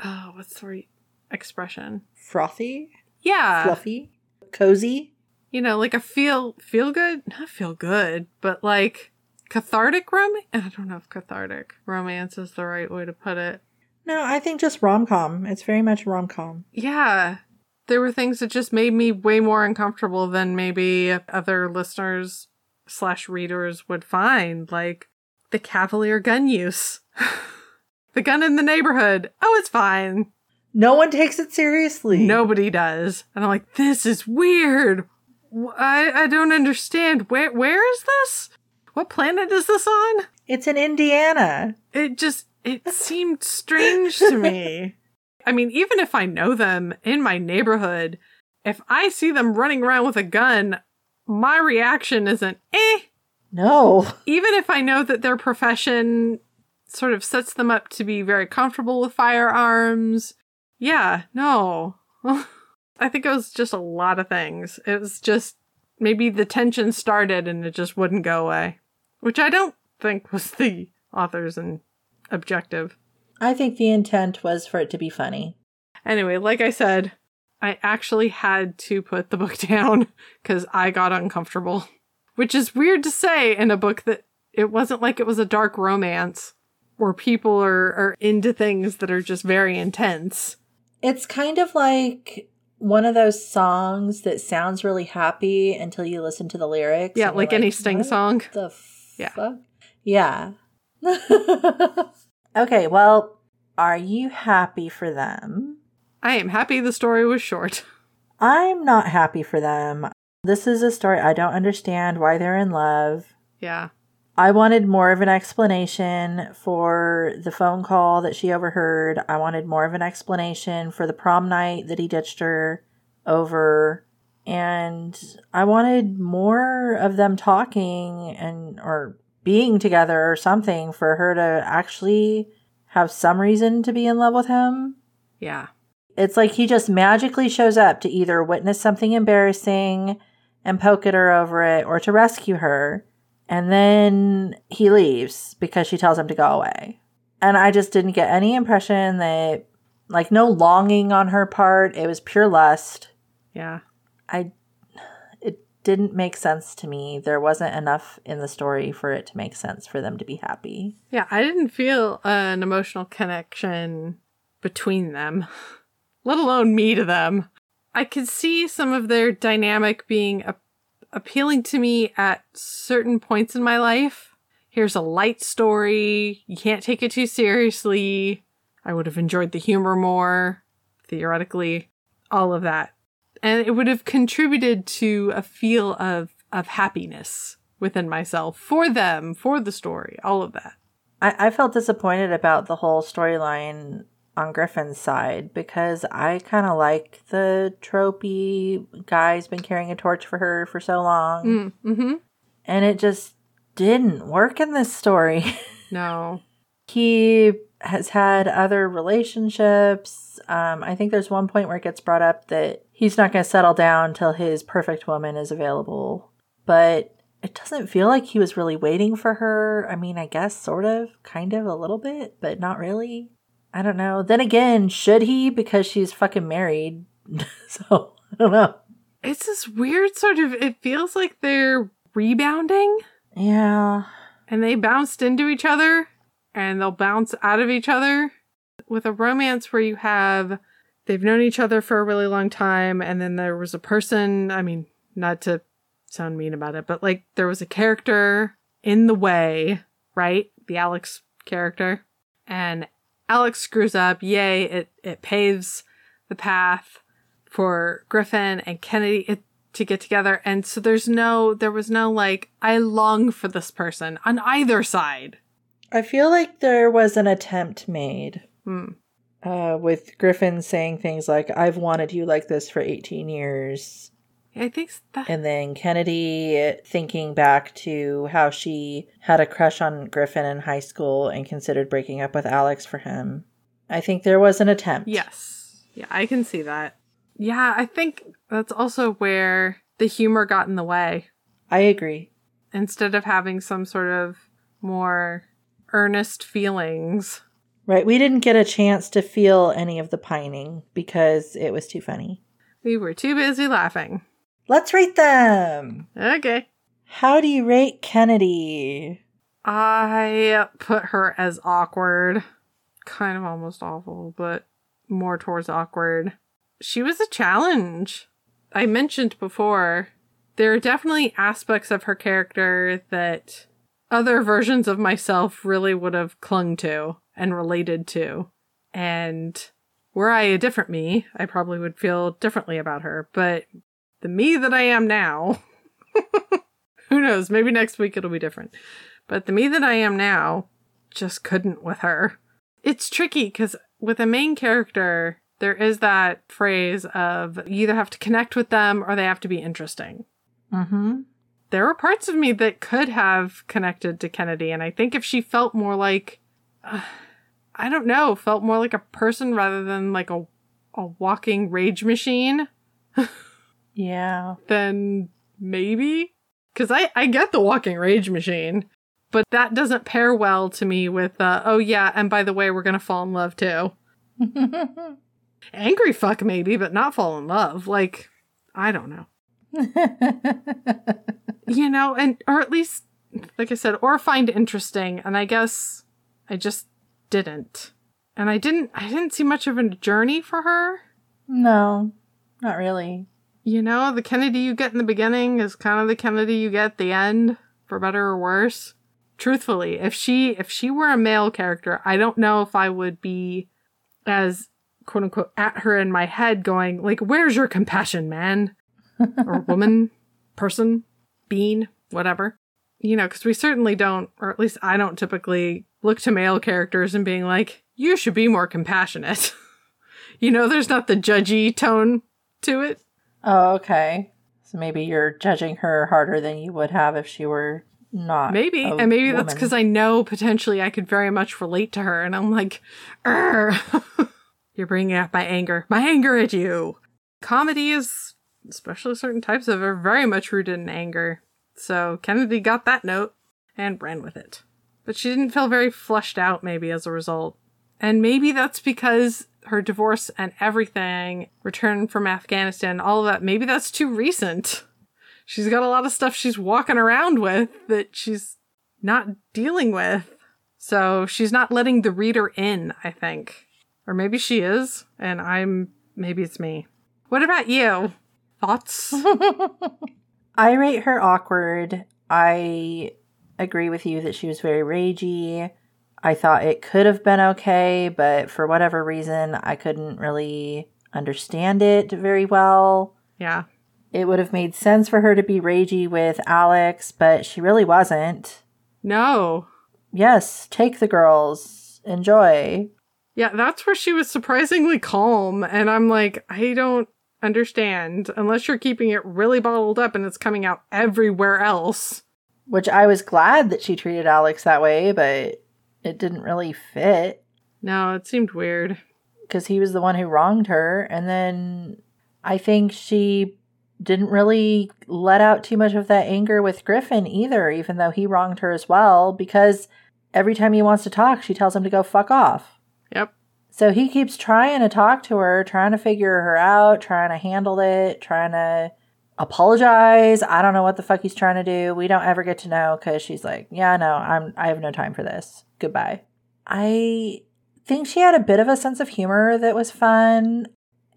S2: Oh, what's the right expression?
S1: Frothy,
S2: Yeah.
S1: fluffy, cozy.
S2: You know, like a feel feel good, not feel good, but like cathartic rom I don't know if cathartic romance is the right way to put it.
S1: No, I think just rom com. It's very much rom com.
S2: Yeah. There were things that just made me way more uncomfortable than maybe other listeners slash readers would find, like the cavalier gun use. the gun in the neighborhood. Oh, it's fine.
S1: No one takes it seriously.
S2: Nobody does. And I'm like, this is weird. I, I don't understand. Where where is this? What planet is this on?
S1: It's in Indiana.
S2: It just it seemed strange to me. I mean, even if I know them in my neighborhood, if I see them running around with a gun, my reaction isn't eh.
S1: No.
S2: Even if I know that their profession sort of sets them up to be very comfortable with firearms. Yeah, no. I think it was just a lot of things. It was just maybe the tension started and it just wouldn't go away, which I don't think was the author's and objective.
S1: I think the intent was for it to be funny.
S2: Anyway, like I said, I actually had to put the book down because I got uncomfortable, which is weird to say in a book that it wasn't like it was a dark romance where people are, are into things that are just very intense.
S1: It's kind of like one of those songs that sounds really happy until you listen to the lyrics.
S2: Yeah,
S1: you're
S2: like any Sting
S1: "What
S2: song.
S1: The
S2: Yeah.
S1: fuck? Yeah. okay, well, are you happy for them?
S2: I am happy the story was short.
S1: I'm not happy for them. This is a story I don't understand why they're in love.
S2: Yeah.
S1: I wanted more of an explanation for the phone call that she overheard. I wanted more of an explanation for the prom night that he ditched her over. And I wanted more of them talking and or being together or something for her to actually have some reason to be in love with him.
S2: Yeah.
S1: It's like he just magically shows up to either witness something embarrassing and poke at her over it or to rescue her. And then he leaves because she tells him to go away. And I just didn't get any impression that, like, no longing on her part. It was pure lust.
S2: Yeah.
S1: I, it didn't make sense to me. There wasn't enough in the story for it to make sense for them to be happy.
S2: Yeah, I didn't feel uh, an emotional connection between them, let alone me to them. I could see some of their dynamic being a- appealing to me at certain points in my life. Here's a light story. You can't take it too seriously. I would have enjoyed the humor more, theoretically, all of that. And it would have contributed to a feel of, of happiness within myself for them, for the story, all of that.
S1: I, I felt disappointed about the whole storyline on Griffin's side because I kind of like the tropey guy's been carrying a torch for her for so long.
S2: Mm, mm-hmm.
S1: And it just didn't work in this story.
S2: No.
S1: he has had other relationships. Um, I think there's one point where it gets brought up that he's not going to settle down till his perfect woman is available. But it doesn't feel like he was really waiting for her. I mean, I guess sort of, kind of, a little bit, but not really. I don't know. Then again, should he? Because she's fucking married. so, I don't know.
S2: It's this weird sort of, it feels like they're rebounding
S1: Yeah.
S2: and they bounced into each other and they'll bounce out of each other with a romance where you have, they've known each other for a really long time and then there was a person, I mean, not to sound mean about it, but like there was a character in the way, right? The Alex character. And Alex screws up. Yay, it, it paves the path for Griffin and Kennedy it, to get together. And so there's no, there was no like, I long for this person on either side.
S1: I feel like there was an attempt made.
S2: Hmm.
S1: Uh, with Griffin saying things like, I've wanted you like this for 18 years.
S2: I think that.
S1: And then Kennedy thinking back to how she had a crush on Griffin in high school and considered breaking up with Alex for him. I think there was an attempt.
S2: Yes. Yeah, I can see that. Yeah, I think that's also where the humor got in the way.
S1: I agree.
S2: Instead of having some sort of more earnest feelings.
S1: Right. We didn't get a chance to feel any of the pining because it was too funny.
S2: We were too busy laughing.
S1: Let's rate them.
S2: Okay.
S1: How do you rate Kennedy?
S2: I put her as awkward. Kind of almost awful, but more towards awkward. She was a challenge. I mentioned before, there are definitely aspects of her character that other versions of myself really would have clung to and related to. And were I a different me, I probably would feel differently about her. But the me that I am now, who knows, maybe next week it'll be different. But the me that I am now just couldn't with her. It's tricky because with a main character, there is that phrase of you either have to connect with them or they have to be interesting.
S1: Mm-hmm.
S2: There were parts of me that could have connected to Kennedy, and I think if she felt more like, uh, I don't know, felt more like a person rather than like a a walking rage machine.
S1: yeah.
S2: Then maybe, because I I get the walking rage machine, but that doesn't pair well to me with uh, oh yeah, and by the way, we're gonna fall in love too. Angry fuck maybe, but not fall in love. Like I don't know. you know, and or at least like I said, or find interesting. And I guess I just didn't. And I didn't I didn't see much of a journey for her.
S1: No, not really.
S2: You know, the Kennedy you get in the beginning is kind of the Kennedy you get at the end, for better or worse. Truthfully, if she if she were a male character, I don't know if I would be as quote unquote at her in my head going like where's your compassion man or woman person being whatever. You know because we certainly don't or at least i don't typically look to male characters and being like you should be more compassionate. You know there's not the judgy tone to it.
S1: Oh okay. So maybe you're judging her harder than you would have if she were not
S2: maybe and maybe woman. that's because i know potentially i could very much relate to her and i'm like you're bringing out my anger. My anger at you. Comedy is especially certain types of are very much rooted in anger. So Kennedy got that note and ran with it. But she didn't feel very flushed out, maybe, as a result. And maybe that's because her divorce and everything, return from Afghanistan, all of that, maybe that's too recent. She's got a lot of stuff she's walking around with that she's not dealing with. So she's not letting the reader in, I think. Or maybe she is, and I'm, maybe it's me. What about you? Thoughts?
S1: I rate her awkward. I agree with you that she was very ragey. I thought it could have been okay, but for whatever reason, I couldn't really understand it very well.
S2: Yeah.
S1: It would have made sense for her to be ragey with Alex, but she really wasn't.
S2: No.
S1: Yes, take the girls. Enjoy.
S2: Yeah, that's where she was surprisingly calm. And I'm like, I don't understand unless you're keeping it really bottled up and it's coming out everywhere else.
S1: Which I was glad that she treated Alex that way, but it didn't really fit.
S2: No, it seemed weird.
S1: Because he was the one who wronged her. And then I think she didn't really let out too much of that anger with Griffin either, even though he wronged her as well, because every time he wants to talk, she tells him to go fuck off. So he keeps trying to talk to her, trying to figure her out, trying to handle it, trying to apologize. I don't know what the fuck he's trying to do. We don't ever get to know cuz she's like, "Yeah, no, I'm I have no time for this. Goodbye." I think she had a bit of a sense of humor that was fun.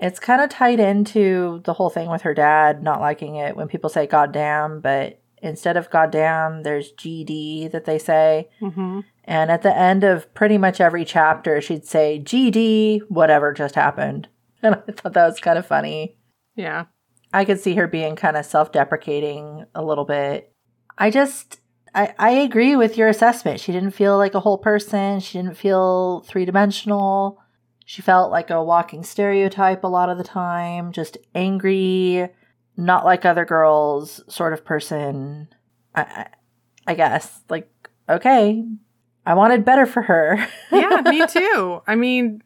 S1: It's kind of tied into the whole thing with her dad not liking it when people say goddamn, but instead of goddamn, there's GD that they say.
S2: Mm-hmm.
S1: And at the end of pretty much every chapter, she'd say, GD, whatever just happened. And I thought that was kind of funny.
S2: Yeah.
S1: I could see her being kind of self deprecating a little bit. I just, I, I agree with your assessment. She didn't feel like a whole person. She didn't feel three dimensional. She felt like a walking stereotype a lot of the time, just angry, not like other girls sort of person. I, I, I guess. Like, okay, I wanted better for her.
S2: yeah, me too. I mean,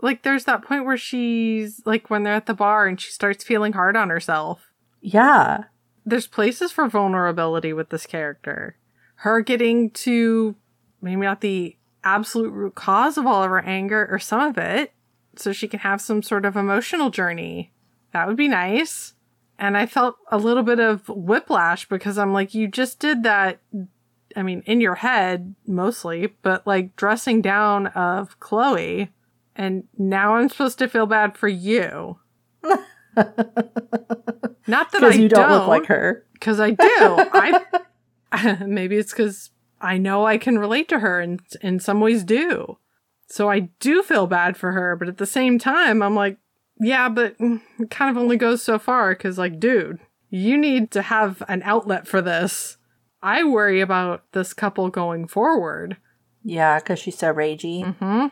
S2: like, there's that point where she's like when they're at the bar and she starts feeling hard on herself.
S1: Yeah.
S2: There's places for vulnerability with this character. Her getting to maybe not the absolute root cause of all of her anger or some of it, so she can have some sort of emotional journey. That would be nice. And I felt a little bit of whiplash because I'm like, you just did that. I mean, in your head mostly, but like dressing down of Chloe. And now I'm supposed to feel bad for you. Not that I
S1: you don't,
S2: don't
S1: look like her.
S2: Because I do. I maybe it's because I know I can relate to her and in some ways do. So I do feel bad for her, but at the same time, I'm like, yeah, but it kind of only goes so far because, like, dude, you need to have an outlet for this. I worry about this couple going forward.
S1: Yeah, because she's so ragey.
S2: Mm-hmm.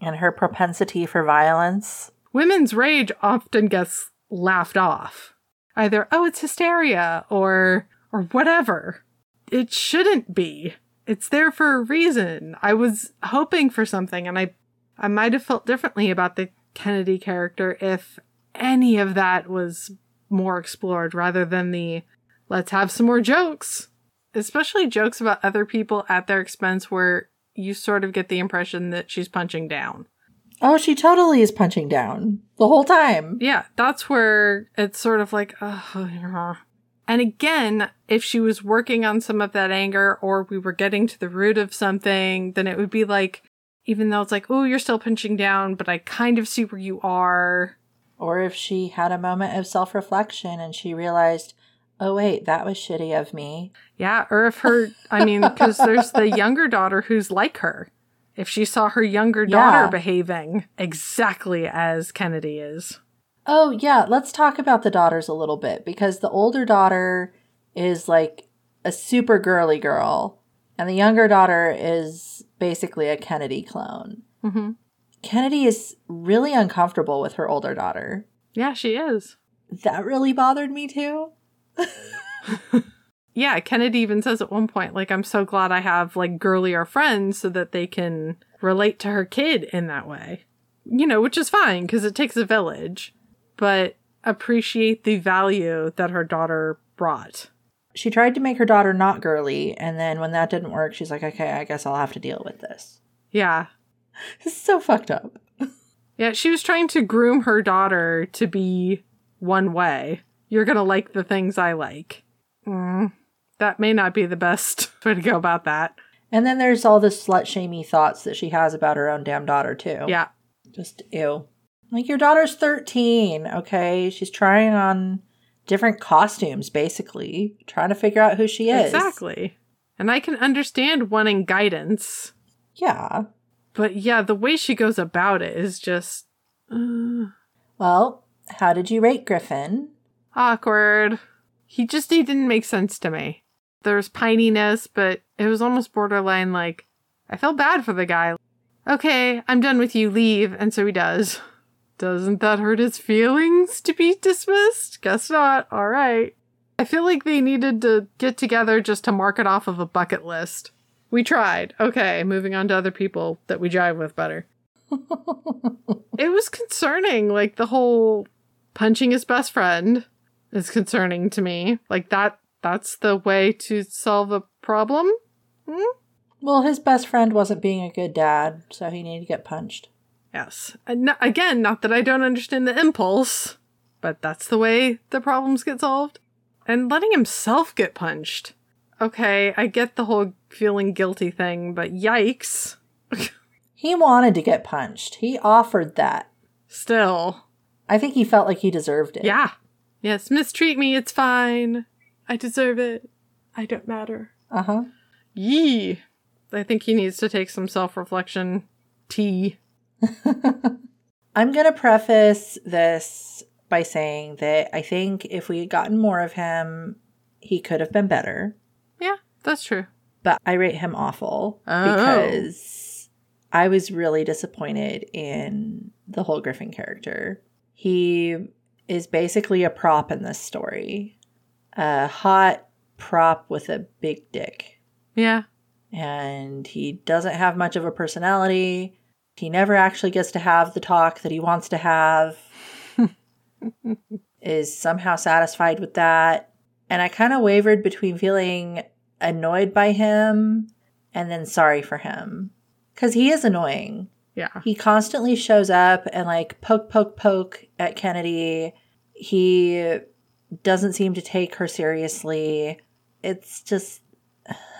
S1: And her propensity for violence.
S2: Women's rage often gets laughed off. Either, oh, it's hysteria, or or whatever. It shouldn't be. It's there for a reason. I was hoping for something, and I I might have felt differently about the Kennedy character if any of that was more explored rather than the let's have some more jokes. Especially jokes about other people at their expense where you sort of get the impression that she's punching down.
S1: Oh, she totally is punching down the whole time.
S2: Yeah, that's where it's sort of like, oh, and again, if she was working on some of that anger or we were getting to the root of something, then it would be like, even though it's like, oh, you're still pinching down, but I kind of see where you are.
S1: Or if she had a moment of self reflection and she realized, oh, wait, that was shitty of me.
S2: Yeah. Or if her, I mean, because there's the younger daughter who's like her. If she saw her younger daughter
S1: Yeah.
S2: behaving exactly as Kennedy is.
S1: Oh, yeah, let's talk about the daughters a little bit because the older daughter is like a super girly girl, and the younger daughter is basically a Kennedy clone.
S2: hmm
S1: Kennedy is really uncomfortable with her older daughter.
S2: Yeah, she is.
S1: That really bothered me too.
S2: Yeah, Kennedy even says at one point, like, I'm so glad I have like girlier friends so that they can relate to her kid in that way. You know, which is fine because it takes a village, but appreciate the value that her daughter brought.
S1: She tried to make her daughter not girly, and then when that didn't work, she's like, okay, I guess I'll have to deal with this.
S2: Yeah.
S1: This is so fucked up.
S2: Yeah, she was trying to groom her daughter to be one way. You're gonna like the things I like. Mm, that may not be the best way to go about that.
S1: And then there's all the slut shamey thoughts that she has about her own damn daughter, too.
S2: Yeah.
S1: Just ew. Like your daughter's 13, okay? She's trying on different costumes basically, trying to figure out who she is.
S2: Exactly. And I can understand wanting guidance,
S1: Yeah.
S2: but yeah, the way she goes about it is just uh,
S1: Well, how did you rate Griffin?
S2: awkward. He just he didn't make sense to me. There's pininess, but it was almost borderline like I felt bad for the guy. Okay, I'm done with you, leave, and so he does. Doesn't that hurt his feelings to be dismissed? Guess not. All right. I feel like they needed to get together just to mark it off of a bucket list. We tried. Okay, moving on to other people that we jive with better. it was concerning, like the whole punching his best friend is concerning to me. Like that that's the way to solve a problem? Hmm?
S1: Well, his best friend wasn't being a good dad, so he needed to get punched.
S2: Yes. And again, not that I don't understand the impulse, but that's the way the problems get solved. And letting himself get punched. Okay, I get the whole feeling guilty thing, but yikes.
S1: He wanted to get punched. He offered that.
S2: Still.
S1: I think he felt like he deserved it.
S2: Yeah. Yes, mistreat me, it's fine. I deserve it. I don't matter.
S1: Uh huh.
S2: Yee. I think he needs to take some self reflection tea.
S1: I'm going to preface this by saying that I think if we had gotten more of him, he could have been better.
S2: Yeah, that's true.
S1: But I rate him awful
S2: Oh.
S1: because I was really disappointed in the whole Griffin character. He is basically a prop in this story, a hot prop with a big dick.
S2: Yeah.
S1: And he doesn't have much of a personality. He never actually gets to have the talk that he wants to have. is somehow satisfied with that. And I kind of wavered between feeling annoyed by him and then sorry for him. Because he is annoying.
S2: Yeah.
S1: He constantly shows up and like poke, poke, poke at Kennedy. He doesn't seem to take her seriously. It's just,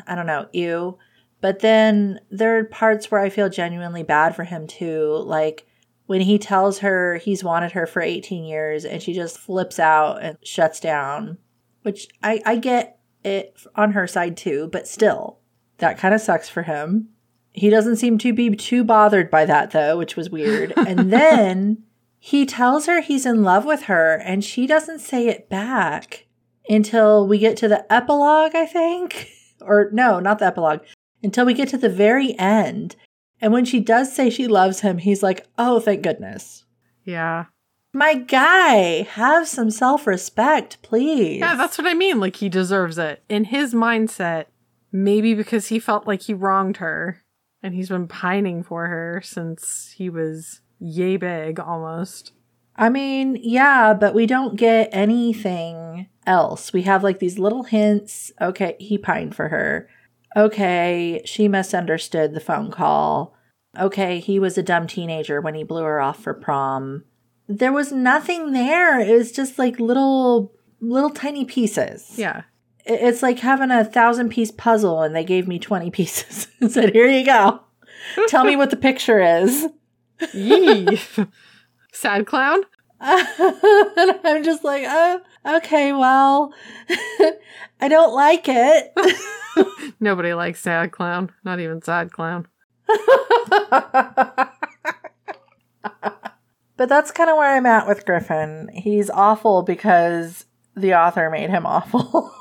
S1: I don't know, ew. But then there are parts where I feel genuinely bad for him too. Like when he tells her he's wanted her for 18 years and she just flips out and shuts down, which I, I get it on her side too, but still, that kind of sucks for him. He doesn't seem to be too bothered by that though, which was weird. and then he tells her he's in love with her and she doesn't say it back until we get to the epilogue, I think. Or no, not the epilogue. Until we get to the very end. And when she does say she loves him, he's like, oh, thank goodness.
S2: Yeah.
S1: My guy, have some self respect, please.
S2: Yeah, that's what I mean. Like, he deserves it. In his mindset, maybe because he felt like he wronged her and he's been pining for her since he was yay big almost.
S1: I mean, yeah, but we don't get anything else. We have like these little hints. Okay, he pined for her. Okay, she misunderstood the phone call. Okay, he was a dumb teenager when he blew her off for prom. There was nothing there. It was just like little, little tiny pieces.
S2: Yeah.
S1: It's like having a thousand piece puzzle and they gave me 20 pieces and said, here you go. Tell me what the picture is.
S2: Yee. Sad clown?
S1: and I'm just like, oh, okay, well, I don't like it.
S2: Nobody likes sad clown. Not even sad clown.
S1: but that's kind of where I'm at with Griffin. He's awful because the author made him awful.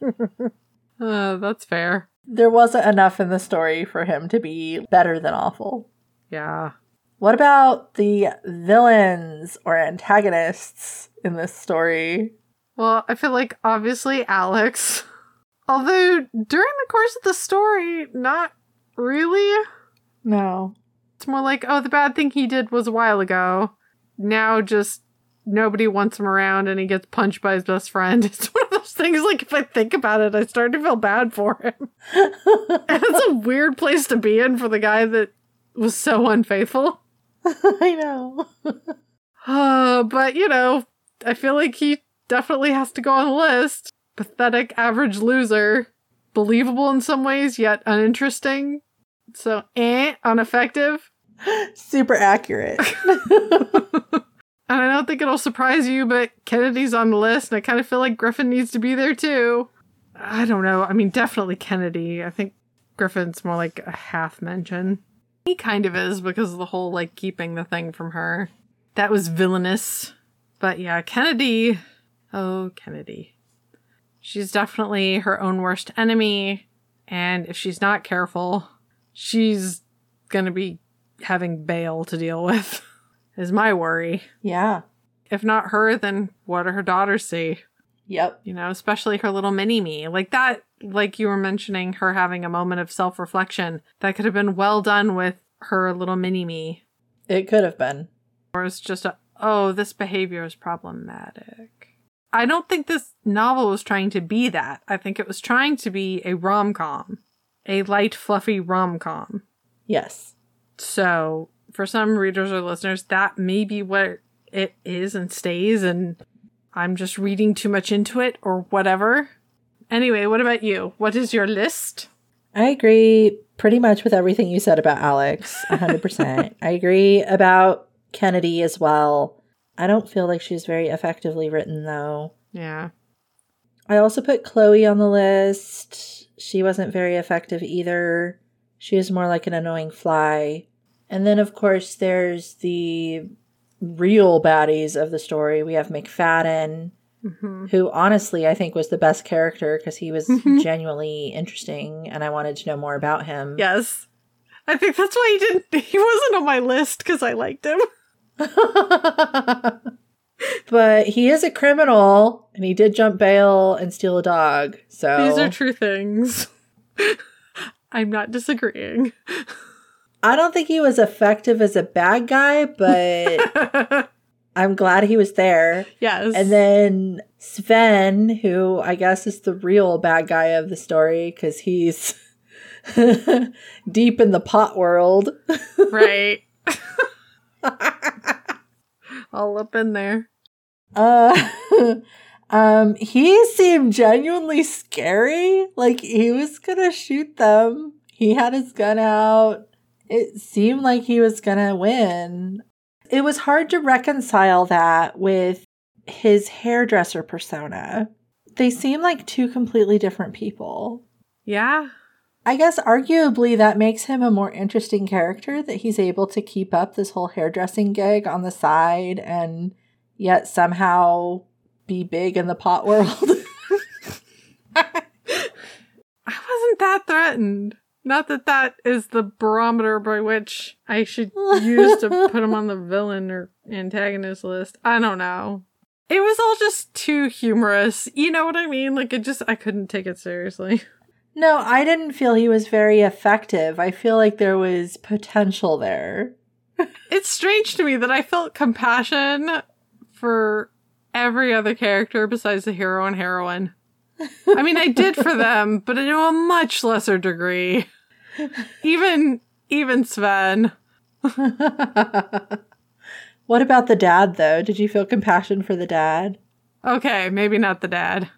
S2: Uh, that's fair.
S1: there wasn't enough in the story for him to be better than awful.
S2: Yeah.
S1: What about the villains or antagonists in this story?
S2: Well, I feel like obviously Alex. Although during the course of the story, not really.
S1: No.
S2: It's more like, oh, the bad thing he did was a while ago. Now just nobody wants him around and he gets punched by his best friend. It's one of those things, like, if I think about it, I start to feel bad for him. And it's a weird place to be in for the guy that was so unfaithful.
S1: I know.
S2: Uh, but, you know, I feel like he definitely has to go on the list. Pathetic average loser. Believable in some ways, yet uninteresting. So, eh, ineffective.
S1: Super accurate.
S2: And I don't think it'll surprise you, but Kennedy's on the list, and I kind of feel like Griffin needs to be there too. I don't know. I mean, definitely Kennedy. I think Griffin's more like a half mention. He kind of is because of the whole like keeping the thing from her. That was villainous. But yeah, Kennedy. Oh, Kennedy. She's definitely her own worst enemy. And if she's not careful, she's gonna be having bail to deal with, is my worry.
S1: yeah.
S2: If not her, then what do her daughters see?
S1: Yep.
S2: You know, especially her little mini me. Like that, like you were mentioning, her having a moment of self reflection. That could have been well done with her little mini me.
S1: It could have been.
S2: Or it's just a, oh, this behavior is problematic. I don't think this novel was trying to be that. I think it was trying to be a rom com, a light, fluffy rom com.
S1: Yes.
S2: So, for some readers or listeners, that may be what it is and stays, and I'm just reading too much into it or whatever. Anyway, what about you? What is your list?
S1: I agree pretty much with everything you said about Alex. 100%. I agree about Kennedy as well. I don't feel like she's very effectively written, though.
S2: Yeah.
S1: I also put Chloe on the list. She wasn't very effective either. She was more like an annoying fly. And then, of course, there's the real baddies of the story. We have McFadden,
S2: hmm
S1: who honestly I think was the best character because he was
S2: Mhm.
S1: genuinely interesting and I wanted to know more about him.
S2: Yes. I think that's why he didn't. He wasn't on my list because I liked him.
S1: but he is a criminal and he did jump bail and steal a dog. So
S2: These are true things. I'm not disagreeing.
S1: I don't think he was effective as a bad guy, but I'm glad he was there.
S2: yes.
S1: And then Sven, who I guess is the real bad guy of the story because he's deep in the pot world.
S2: right. All up in there.
S1: Uh, um, he seemed genuinely scary. Like he was gonna shoot them. He had his gun out. It seemed like he was gonna win. It was hard to reconcile that with his hairdresser persona. They seem like two completely different people.
S2: Yeah.
S1: I guess arguably that makes him a more interesting character that he's able to keep up this whole hairdressing gig on the side and yet somehow be big in the pot world.
S2: I wasn't that threatened. Not that that is the barometer by which I should use to put him on the villain or antagonist list. I don't know. It was all just too humorous. You know what I mean? Like, it just, I couldn't take it seriously.
S1: no, I didn't feel he was very effective. I feel like there was potential there.
S2: It's strange to me that I felt compassion for every other character besides the hero and heroine. I mean, I did for them, but to a much lesser degree. Even even Sven.
S1: what about the dad though? Did you feel compassion for the dad?
S2: Okay, maybe not the dad.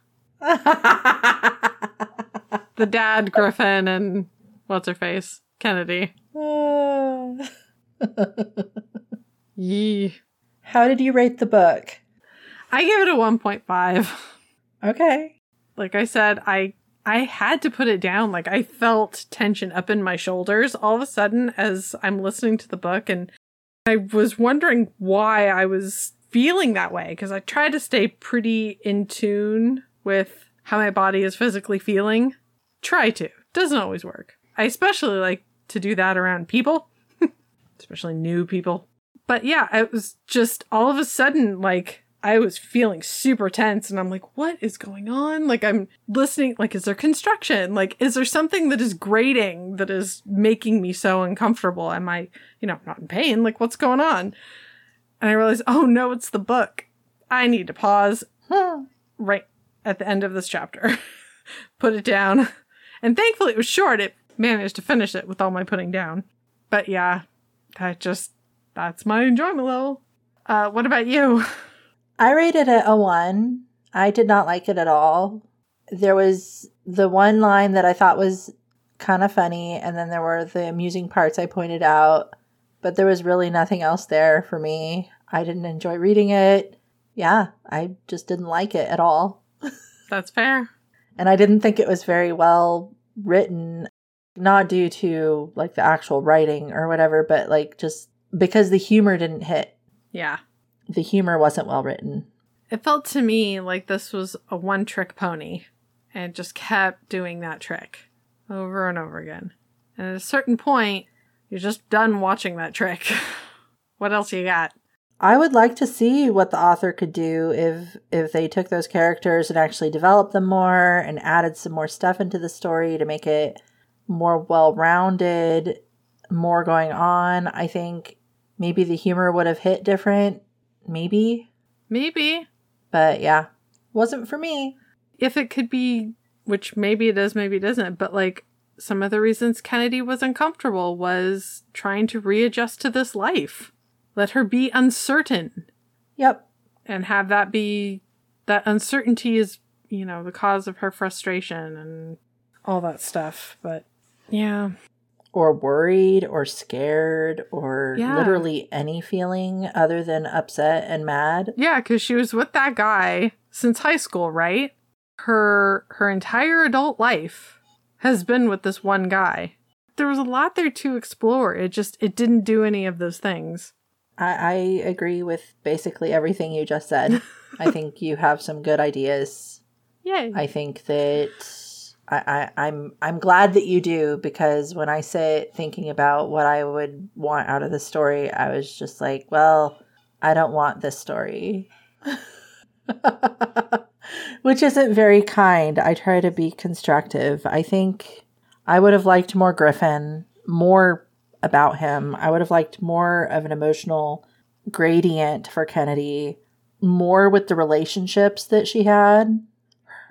S2: The dad, Griffin, and what's her face? Kennedy. Ah. Yee.
S1: How did you rate the book?
S2: I gave it a 1.5.
S1: Okay.
S2: Like I said, I I had to put it down. Like I felt tension up in my shoulders all of a sudden as I'm listening to the book and I was wondering why I was feeling that way because I try to stay pretty in tune with how my body is physically feeling. Try to. Doesn't always work. I especially like to do that around people, especially new people. But yeah, it was just all of a sudden like I was feeling super tense and I'm like, what is going on? Like, I'm listening, like, is there construction? Like, is there something that is grating that is making me so uncomfortable? Am I, you know, not in pain? Like, what's going on? And I realized, oh no, it's the book. I need to pause right at the end of this chapter, put it down. And thankfully it was short. It managed to finish it with all my putting down. But yeah, that just, that's my enjoyment level. Uh, what about you?
S1: I rated it a one. I did not like it at all. There was the one line that I thought was kind of funny, and then there were the amusing parts I pointed out, but there was really nothing else there for me. I didn't enjoy reading it. Yeah, I just didn't like it at all.
S2: That's fair.
S1: And I didn't think it was very well written, not due to like the actual writing or whatever, but like just because the humor didn't hit.
S2: Yeah.
S1: The humor wasn't well written.
S2: It felt to me like this was a one trick pony and just kept doing that trick over and over again. And at a certain point, you're just done watching that trick. what else you got?
S1: I would like to see what the author could do if if they took those characters and actually developed them more and added some more stuff into the story to make it more well-rounded, more going on. I think maybe the humor would have hit different, maybe.
S2: Maybe.
S1: But yeah, wasn't for me.
S2: If it could be, which maybe it is, maybe it isn't, but like some of the reasons Kennedy was uncomfortable was trying to readjust to this life. Let her be uncertain
S1: Yep.
S2: and have that be that uncertainty is, you know, the cause of her frustration and all that stuff. But yeah.
S1: Or worried or scared or
S2: Yeah.
S1: literally any feeling other than upset and mad.
S2: Yeah, because she was with that guy since high school, right? Her her entire adult life has been with this one guy. There was a lot there to explore. It just it didn't do any of those things.
S1: I, I agree with basically everything you just said. I think you have some good ideas.
S2: Yay.
S1: I think that I, I, I'm I'm glad that you do because when I sit thinking about what I would want out of the story, I was just like, well, I don't want this story. Which isn't very kind. I try to be constructive. I think I would have liked more Griffin, more about him. I would have liked more of an emotional gradient for Kennedy, more with the relationships that she had.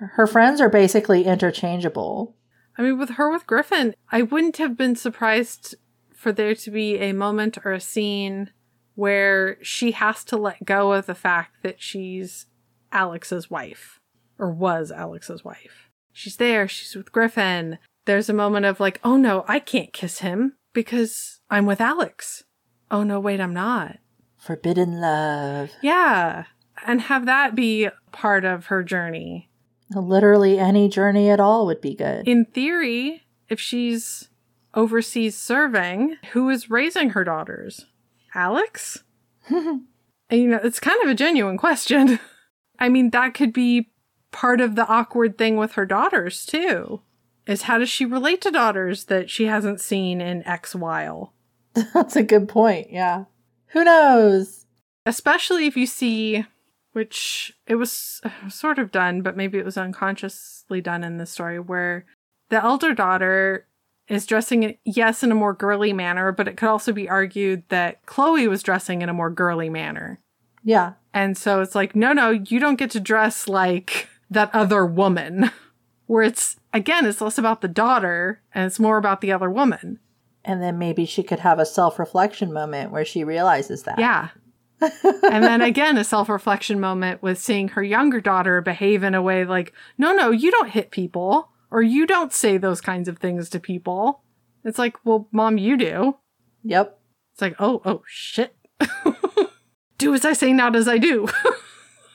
S1: Her friends are basically interchangeable.
S2: I mean, with her with Griffin, I wouldn't have been surprised for there to be a moment or a scene where she has to let go of the fact that she's Alex's wife or was Alex's wife. She's there, she's with Griffin. There's a moment of like, oh no, I can't kiss him because I'm with Alex. Oh no, wait, I'm not.
S1: Forbidden love.
S2: Yeah. And have that be part of her journey.
S1: Literally any journey at all would be good.
S2: In theory, if she's overseas serving, who is raising her daughters? Alex? and, you know, it's kind of a genuine question. I mean, that could be part of the awkward thing with her daughters, too. Is how does she relate to daughters that she hasn't seen in X while?
S1: That's a good point, yeah. Who knows?
S2: Especially if you see, which it was sort of done, but maybe it was unconsciously done in the story, where the elder daughter is dressing, yes, in a more girly manner, but it could also be argued that Chloe was dressing in a more girly manner.
S1: Yeah.
S2: And so it's like, no, no, you don't get to dress like that other woman. Where it's, again, it's less about the daughter and it's more about the other woman.
S1: And then maybe she could have a self reflection moment where she realizes that.
S2: Yeah. and then again, a self reflection moment with seeing her younger daughter behave in a way like, no, no, you don't hit people or you don't say those kinds of things to people. It's like, well, mom, you do.
S1: Yep.
S2: It's like, oh, oh, shit. do as I say, not as I do.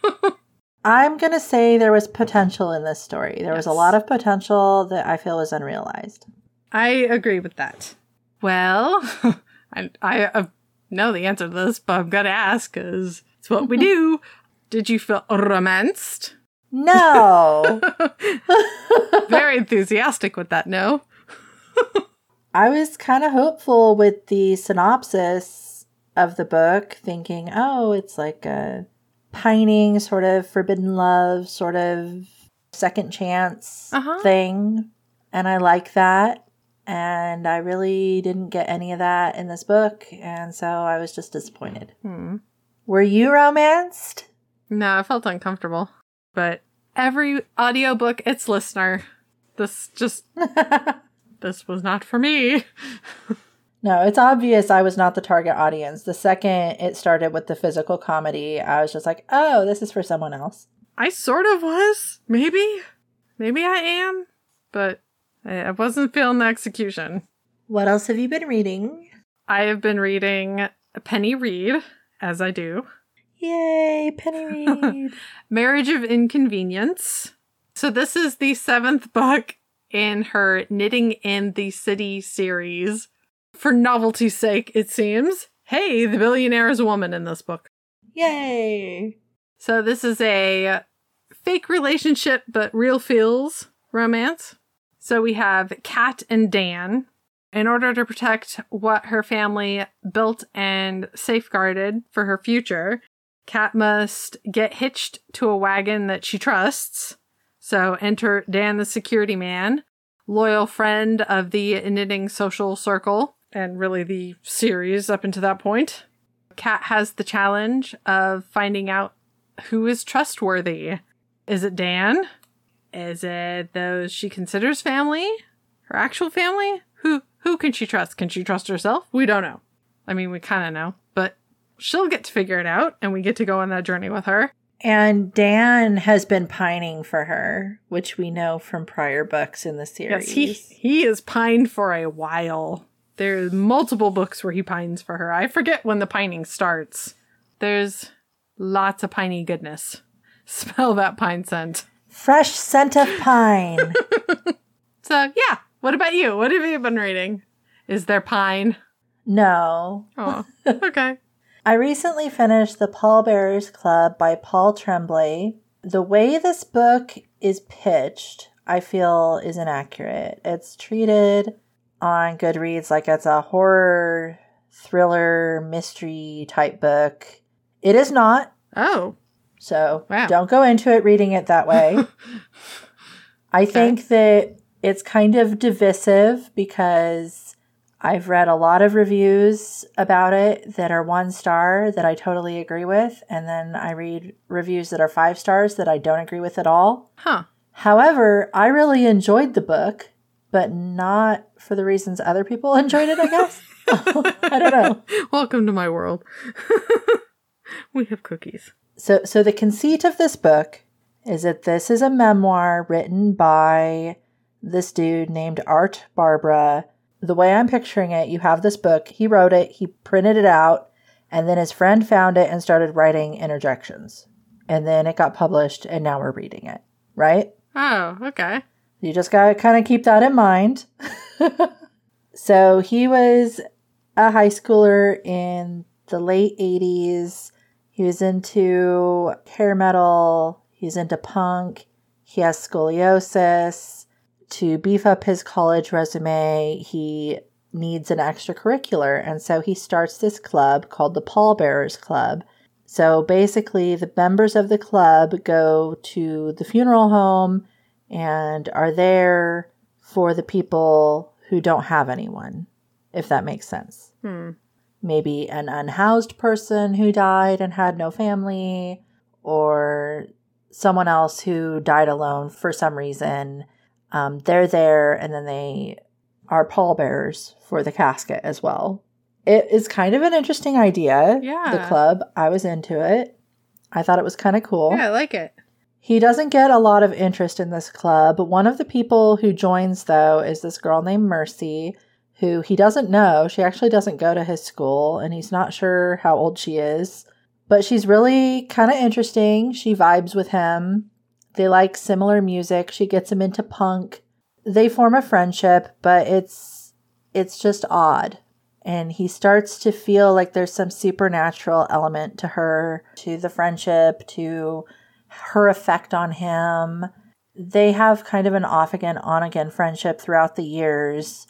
S1: I'm going to say there was potential in this story. There yes. was a lot of potential that I feel was unrealized.
S2: I agree with that. Well, I, I uh, know the answer to this, but I'm going to ask because it's what we do. Did you feel romanced?
S1: No.
S2: Very enthusiastic with that no.
S1: I was kind of hopeful with the synopsis of the book, thinking, oh, it's like a pining, sort of forbidden love, sort of second chance uh-huh. thing. And I like that. And I really didn't get any of that in this book. And so I was just disappointed. Hmm. Were you romanced?
S2: No, I felt uncomfortable. But every audiobook, its listener. This just. this was not for me.
S1: No, it's obvious I was not the target audience. The second it started with the physical comedy, I was just like, oh, this is for someone else.
S2: I sort of was. Maybe. Maybe I am. But I wasn't feeling the execution.
S1: What else have you been reading?
S2: I have been reading Penny Reid, as I do.
S1: Yay, Penny Reid.
S2: Marriage of Inconvenience. So, this is the seventh book in her Knitting in the City series for novelty's sake, it seems. Hey, the billionaire is a woman in this book.
S1: Yay!
S2: So this is a fake relationship but real feels romance. So we have Kat and Dan. In order to protect what her family built and safeguarded for her future, Kat must get hitched to a wagon that she trusts. So enter Dan the security man, loyal friend of the knitting social circle, and really the series up until that point. Kat has the challenge of finding out who is trustworthy. Is it Dan? Is it those she considers family? Her actual family? Who who can she trust? Can she trust herself? We don't know. I mean, we kind of know, but she'll get to figure it out and we get to go on that journey with her.
S1: And Dan has been pining for her, which we know from prior books in the series.
S2: Yes, he he is pined for a while. There's multiple books where he pines for her. I forget when the pining starts. There's lots of piney goodness. Smell that pine scent.
S1: Fresh scent of pine.
S2: so, yeah. What about you? What have you been reading? Is there pine?
S1: No.
S2: Oh, okay.
S1: I recently finished The Pallbearers Club by Paul Tremblay. The way this book is pitched, I feel is inaccurate. It's treated on Goodreads like it's a horror, thriller, mystery type book. It is not.
S2: Oh.
S1: So
S2: Wow.
S1: don't go into it reading it that way. I think that it's kind of divisive because I've read a lot of reviews about it that are one star that I totally agree with, and then I read reviews that are five stars that I don't agree with at all.
S2: Huh.
S1: However, I really enjoyed the book, but not for the reasons other people enjoyed it, I guess. I don't know.
S2: Welcome to my world. we have cookies.
S1: So, so the conceit of this book is that this is a memoir written by this dude named Art Barbara. The way I'm picturing it, you have this book. He wrote it, he printed it out, and then his friend found it and started writing interjections. And then it got published, and now we're reading it, right?
S2: Oh, okay.
S1: You just got to kind of keep that in mind. so he was a high schooler in the late 80s. He was into hair metal, he's into punk, he has scoliosis. To beef up his college resume, he needs an extracurricular. And so he starts this club called the Pallbearers Club. So basically, the members of the club go to the funeral home and are there for the people who don't have anyone, if that makes sense.
S2: Hmm.
S1: Maybe an unhoused person who died and had no family, or someone else who died alone for some reason. Um, they're there and then they are pallbearers for the casket as well. It is kind of an interesting idea.
S2: Yeah.
S1: The club, I was into it. I thought it was kind of cool.
S2: Yeah, I like it.
S1: He doesn't get a lot of interest in this club. One of the people who joins, though, is this girl named Mercy, who he doesn't know. She actually doesn't go to his school, and he's not sure how old she is. But she's really kind of interesting. She vibes with him. They like similar music. She gets him into punk. They form a friendship, but it's it's just odd. And he starts to feel like there's some supernatural element to her, to the friendship, to her effect on him. They have kind of an off again, on again friendship throughout the years.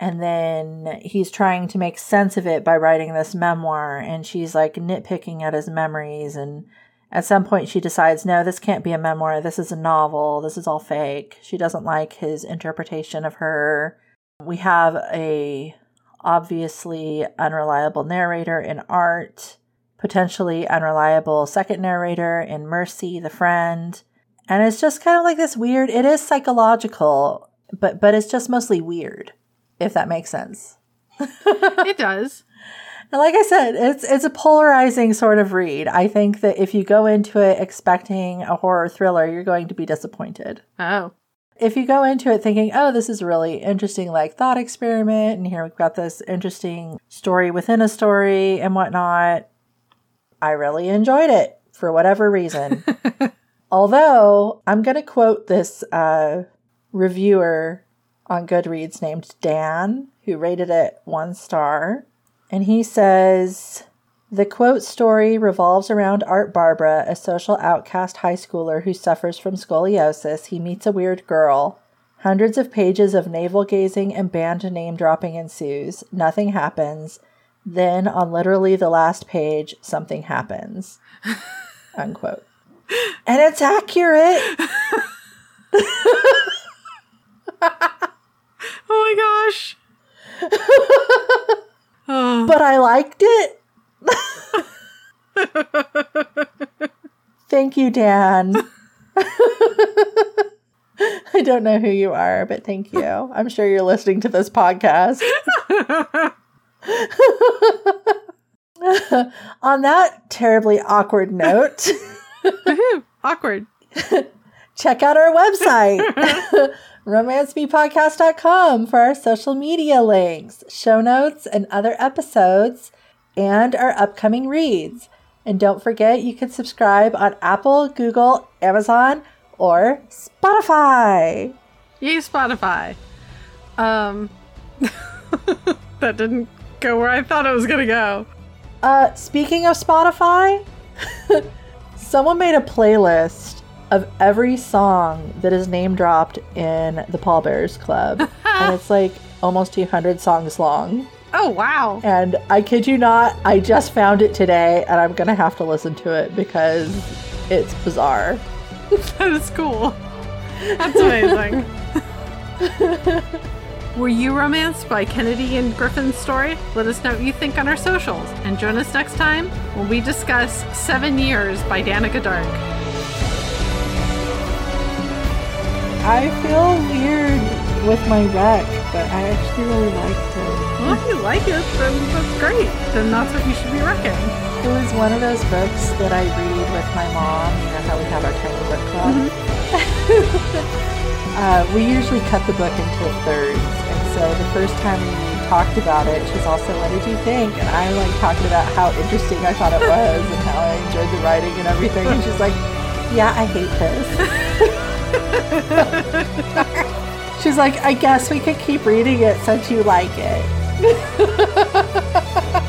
S1: And then he's trying to make sense of it by writing this memoir. And she's like nitpicking at his memories. And at some point, she decides, no, this can't be a memoir. This is a novel. This is all fake. She doesn't like his interpretation of her. We have a obviously unreliable narrator in art potentially unreliable second narrator in Mercy, the friend. And it's just kind of like this weird, it is psychological, but but it's just mostly weird, if that makes sense.
S2: It does.
S1: And like I said, it's it's a polarizing sort of read. I think that if you go into it expecting a horror thriller, you're going to be disappointed.
S2: Oh.
S1: If you go into it thinking, "Oh, this is a really interesting like thought experiment," and here we've got this interesting story within a story and whatnot, I really enjoyed it for whatever reason. Although I'm going to quote this uh, reviewer on Goodreads named Dan, who rated it one star. And he says The quote story revolves around Art Barbara, a social outcast high schooler who suffers from scoliosis. He meets a weird girl. Hundreds of pages of navel gazing and band name dropping ensues. Nothing happens. Then, on literally the last page, something happens. Unquote. And it's accurate.
S2: Oh my gosh.
S1: but I liked it. Thank you, Dan. I don't know who you are, but thank you. I'm sure you're listening to this podcast. On that terribly awkward note,
S2: Awkward.
S1: check out our website, romancemepodcast.com, for our social media links, show notes, and other episodes, and our upcoming reads. And don't forget, you can subscribe on Apple, Google, Amazon, or Spotify.
S2: Yay, Spotify. Um, that didn't go where I thought it was gonna go.
S1: Uh, speaking of Spotify, someone made a playlist of every song that is name dropped in the Pallbearers Club. and it's like almost 200 songs long.
S2: Oh, wow.
S1: And I kid you not, I just found it today and I'm to have to listen to it because it's bizarre.
S2: that is cool. That's amazing. Were you romanced by Kennedy and Griffin's story? Let us know what you think on our socials and join us next time when we discuss Seven Years by Dannika Dark.
S1: I feel weird with my rec, but I actually really liked it.
S2: Well, if you like it, then that's great. Then that's what you should be wrecking.
S1: It was one of those books that I read with my mom. You know how we have our tiny book club? uh, we usually cut the book into thirds. So the first time we talked about it, she's also, what did you think? And I'm like talking about how interesting I thought it was and how I enjoyed the writing and everything. And she's like, yeah, I hate this. she's like, I guess we could keep reading it since you like it.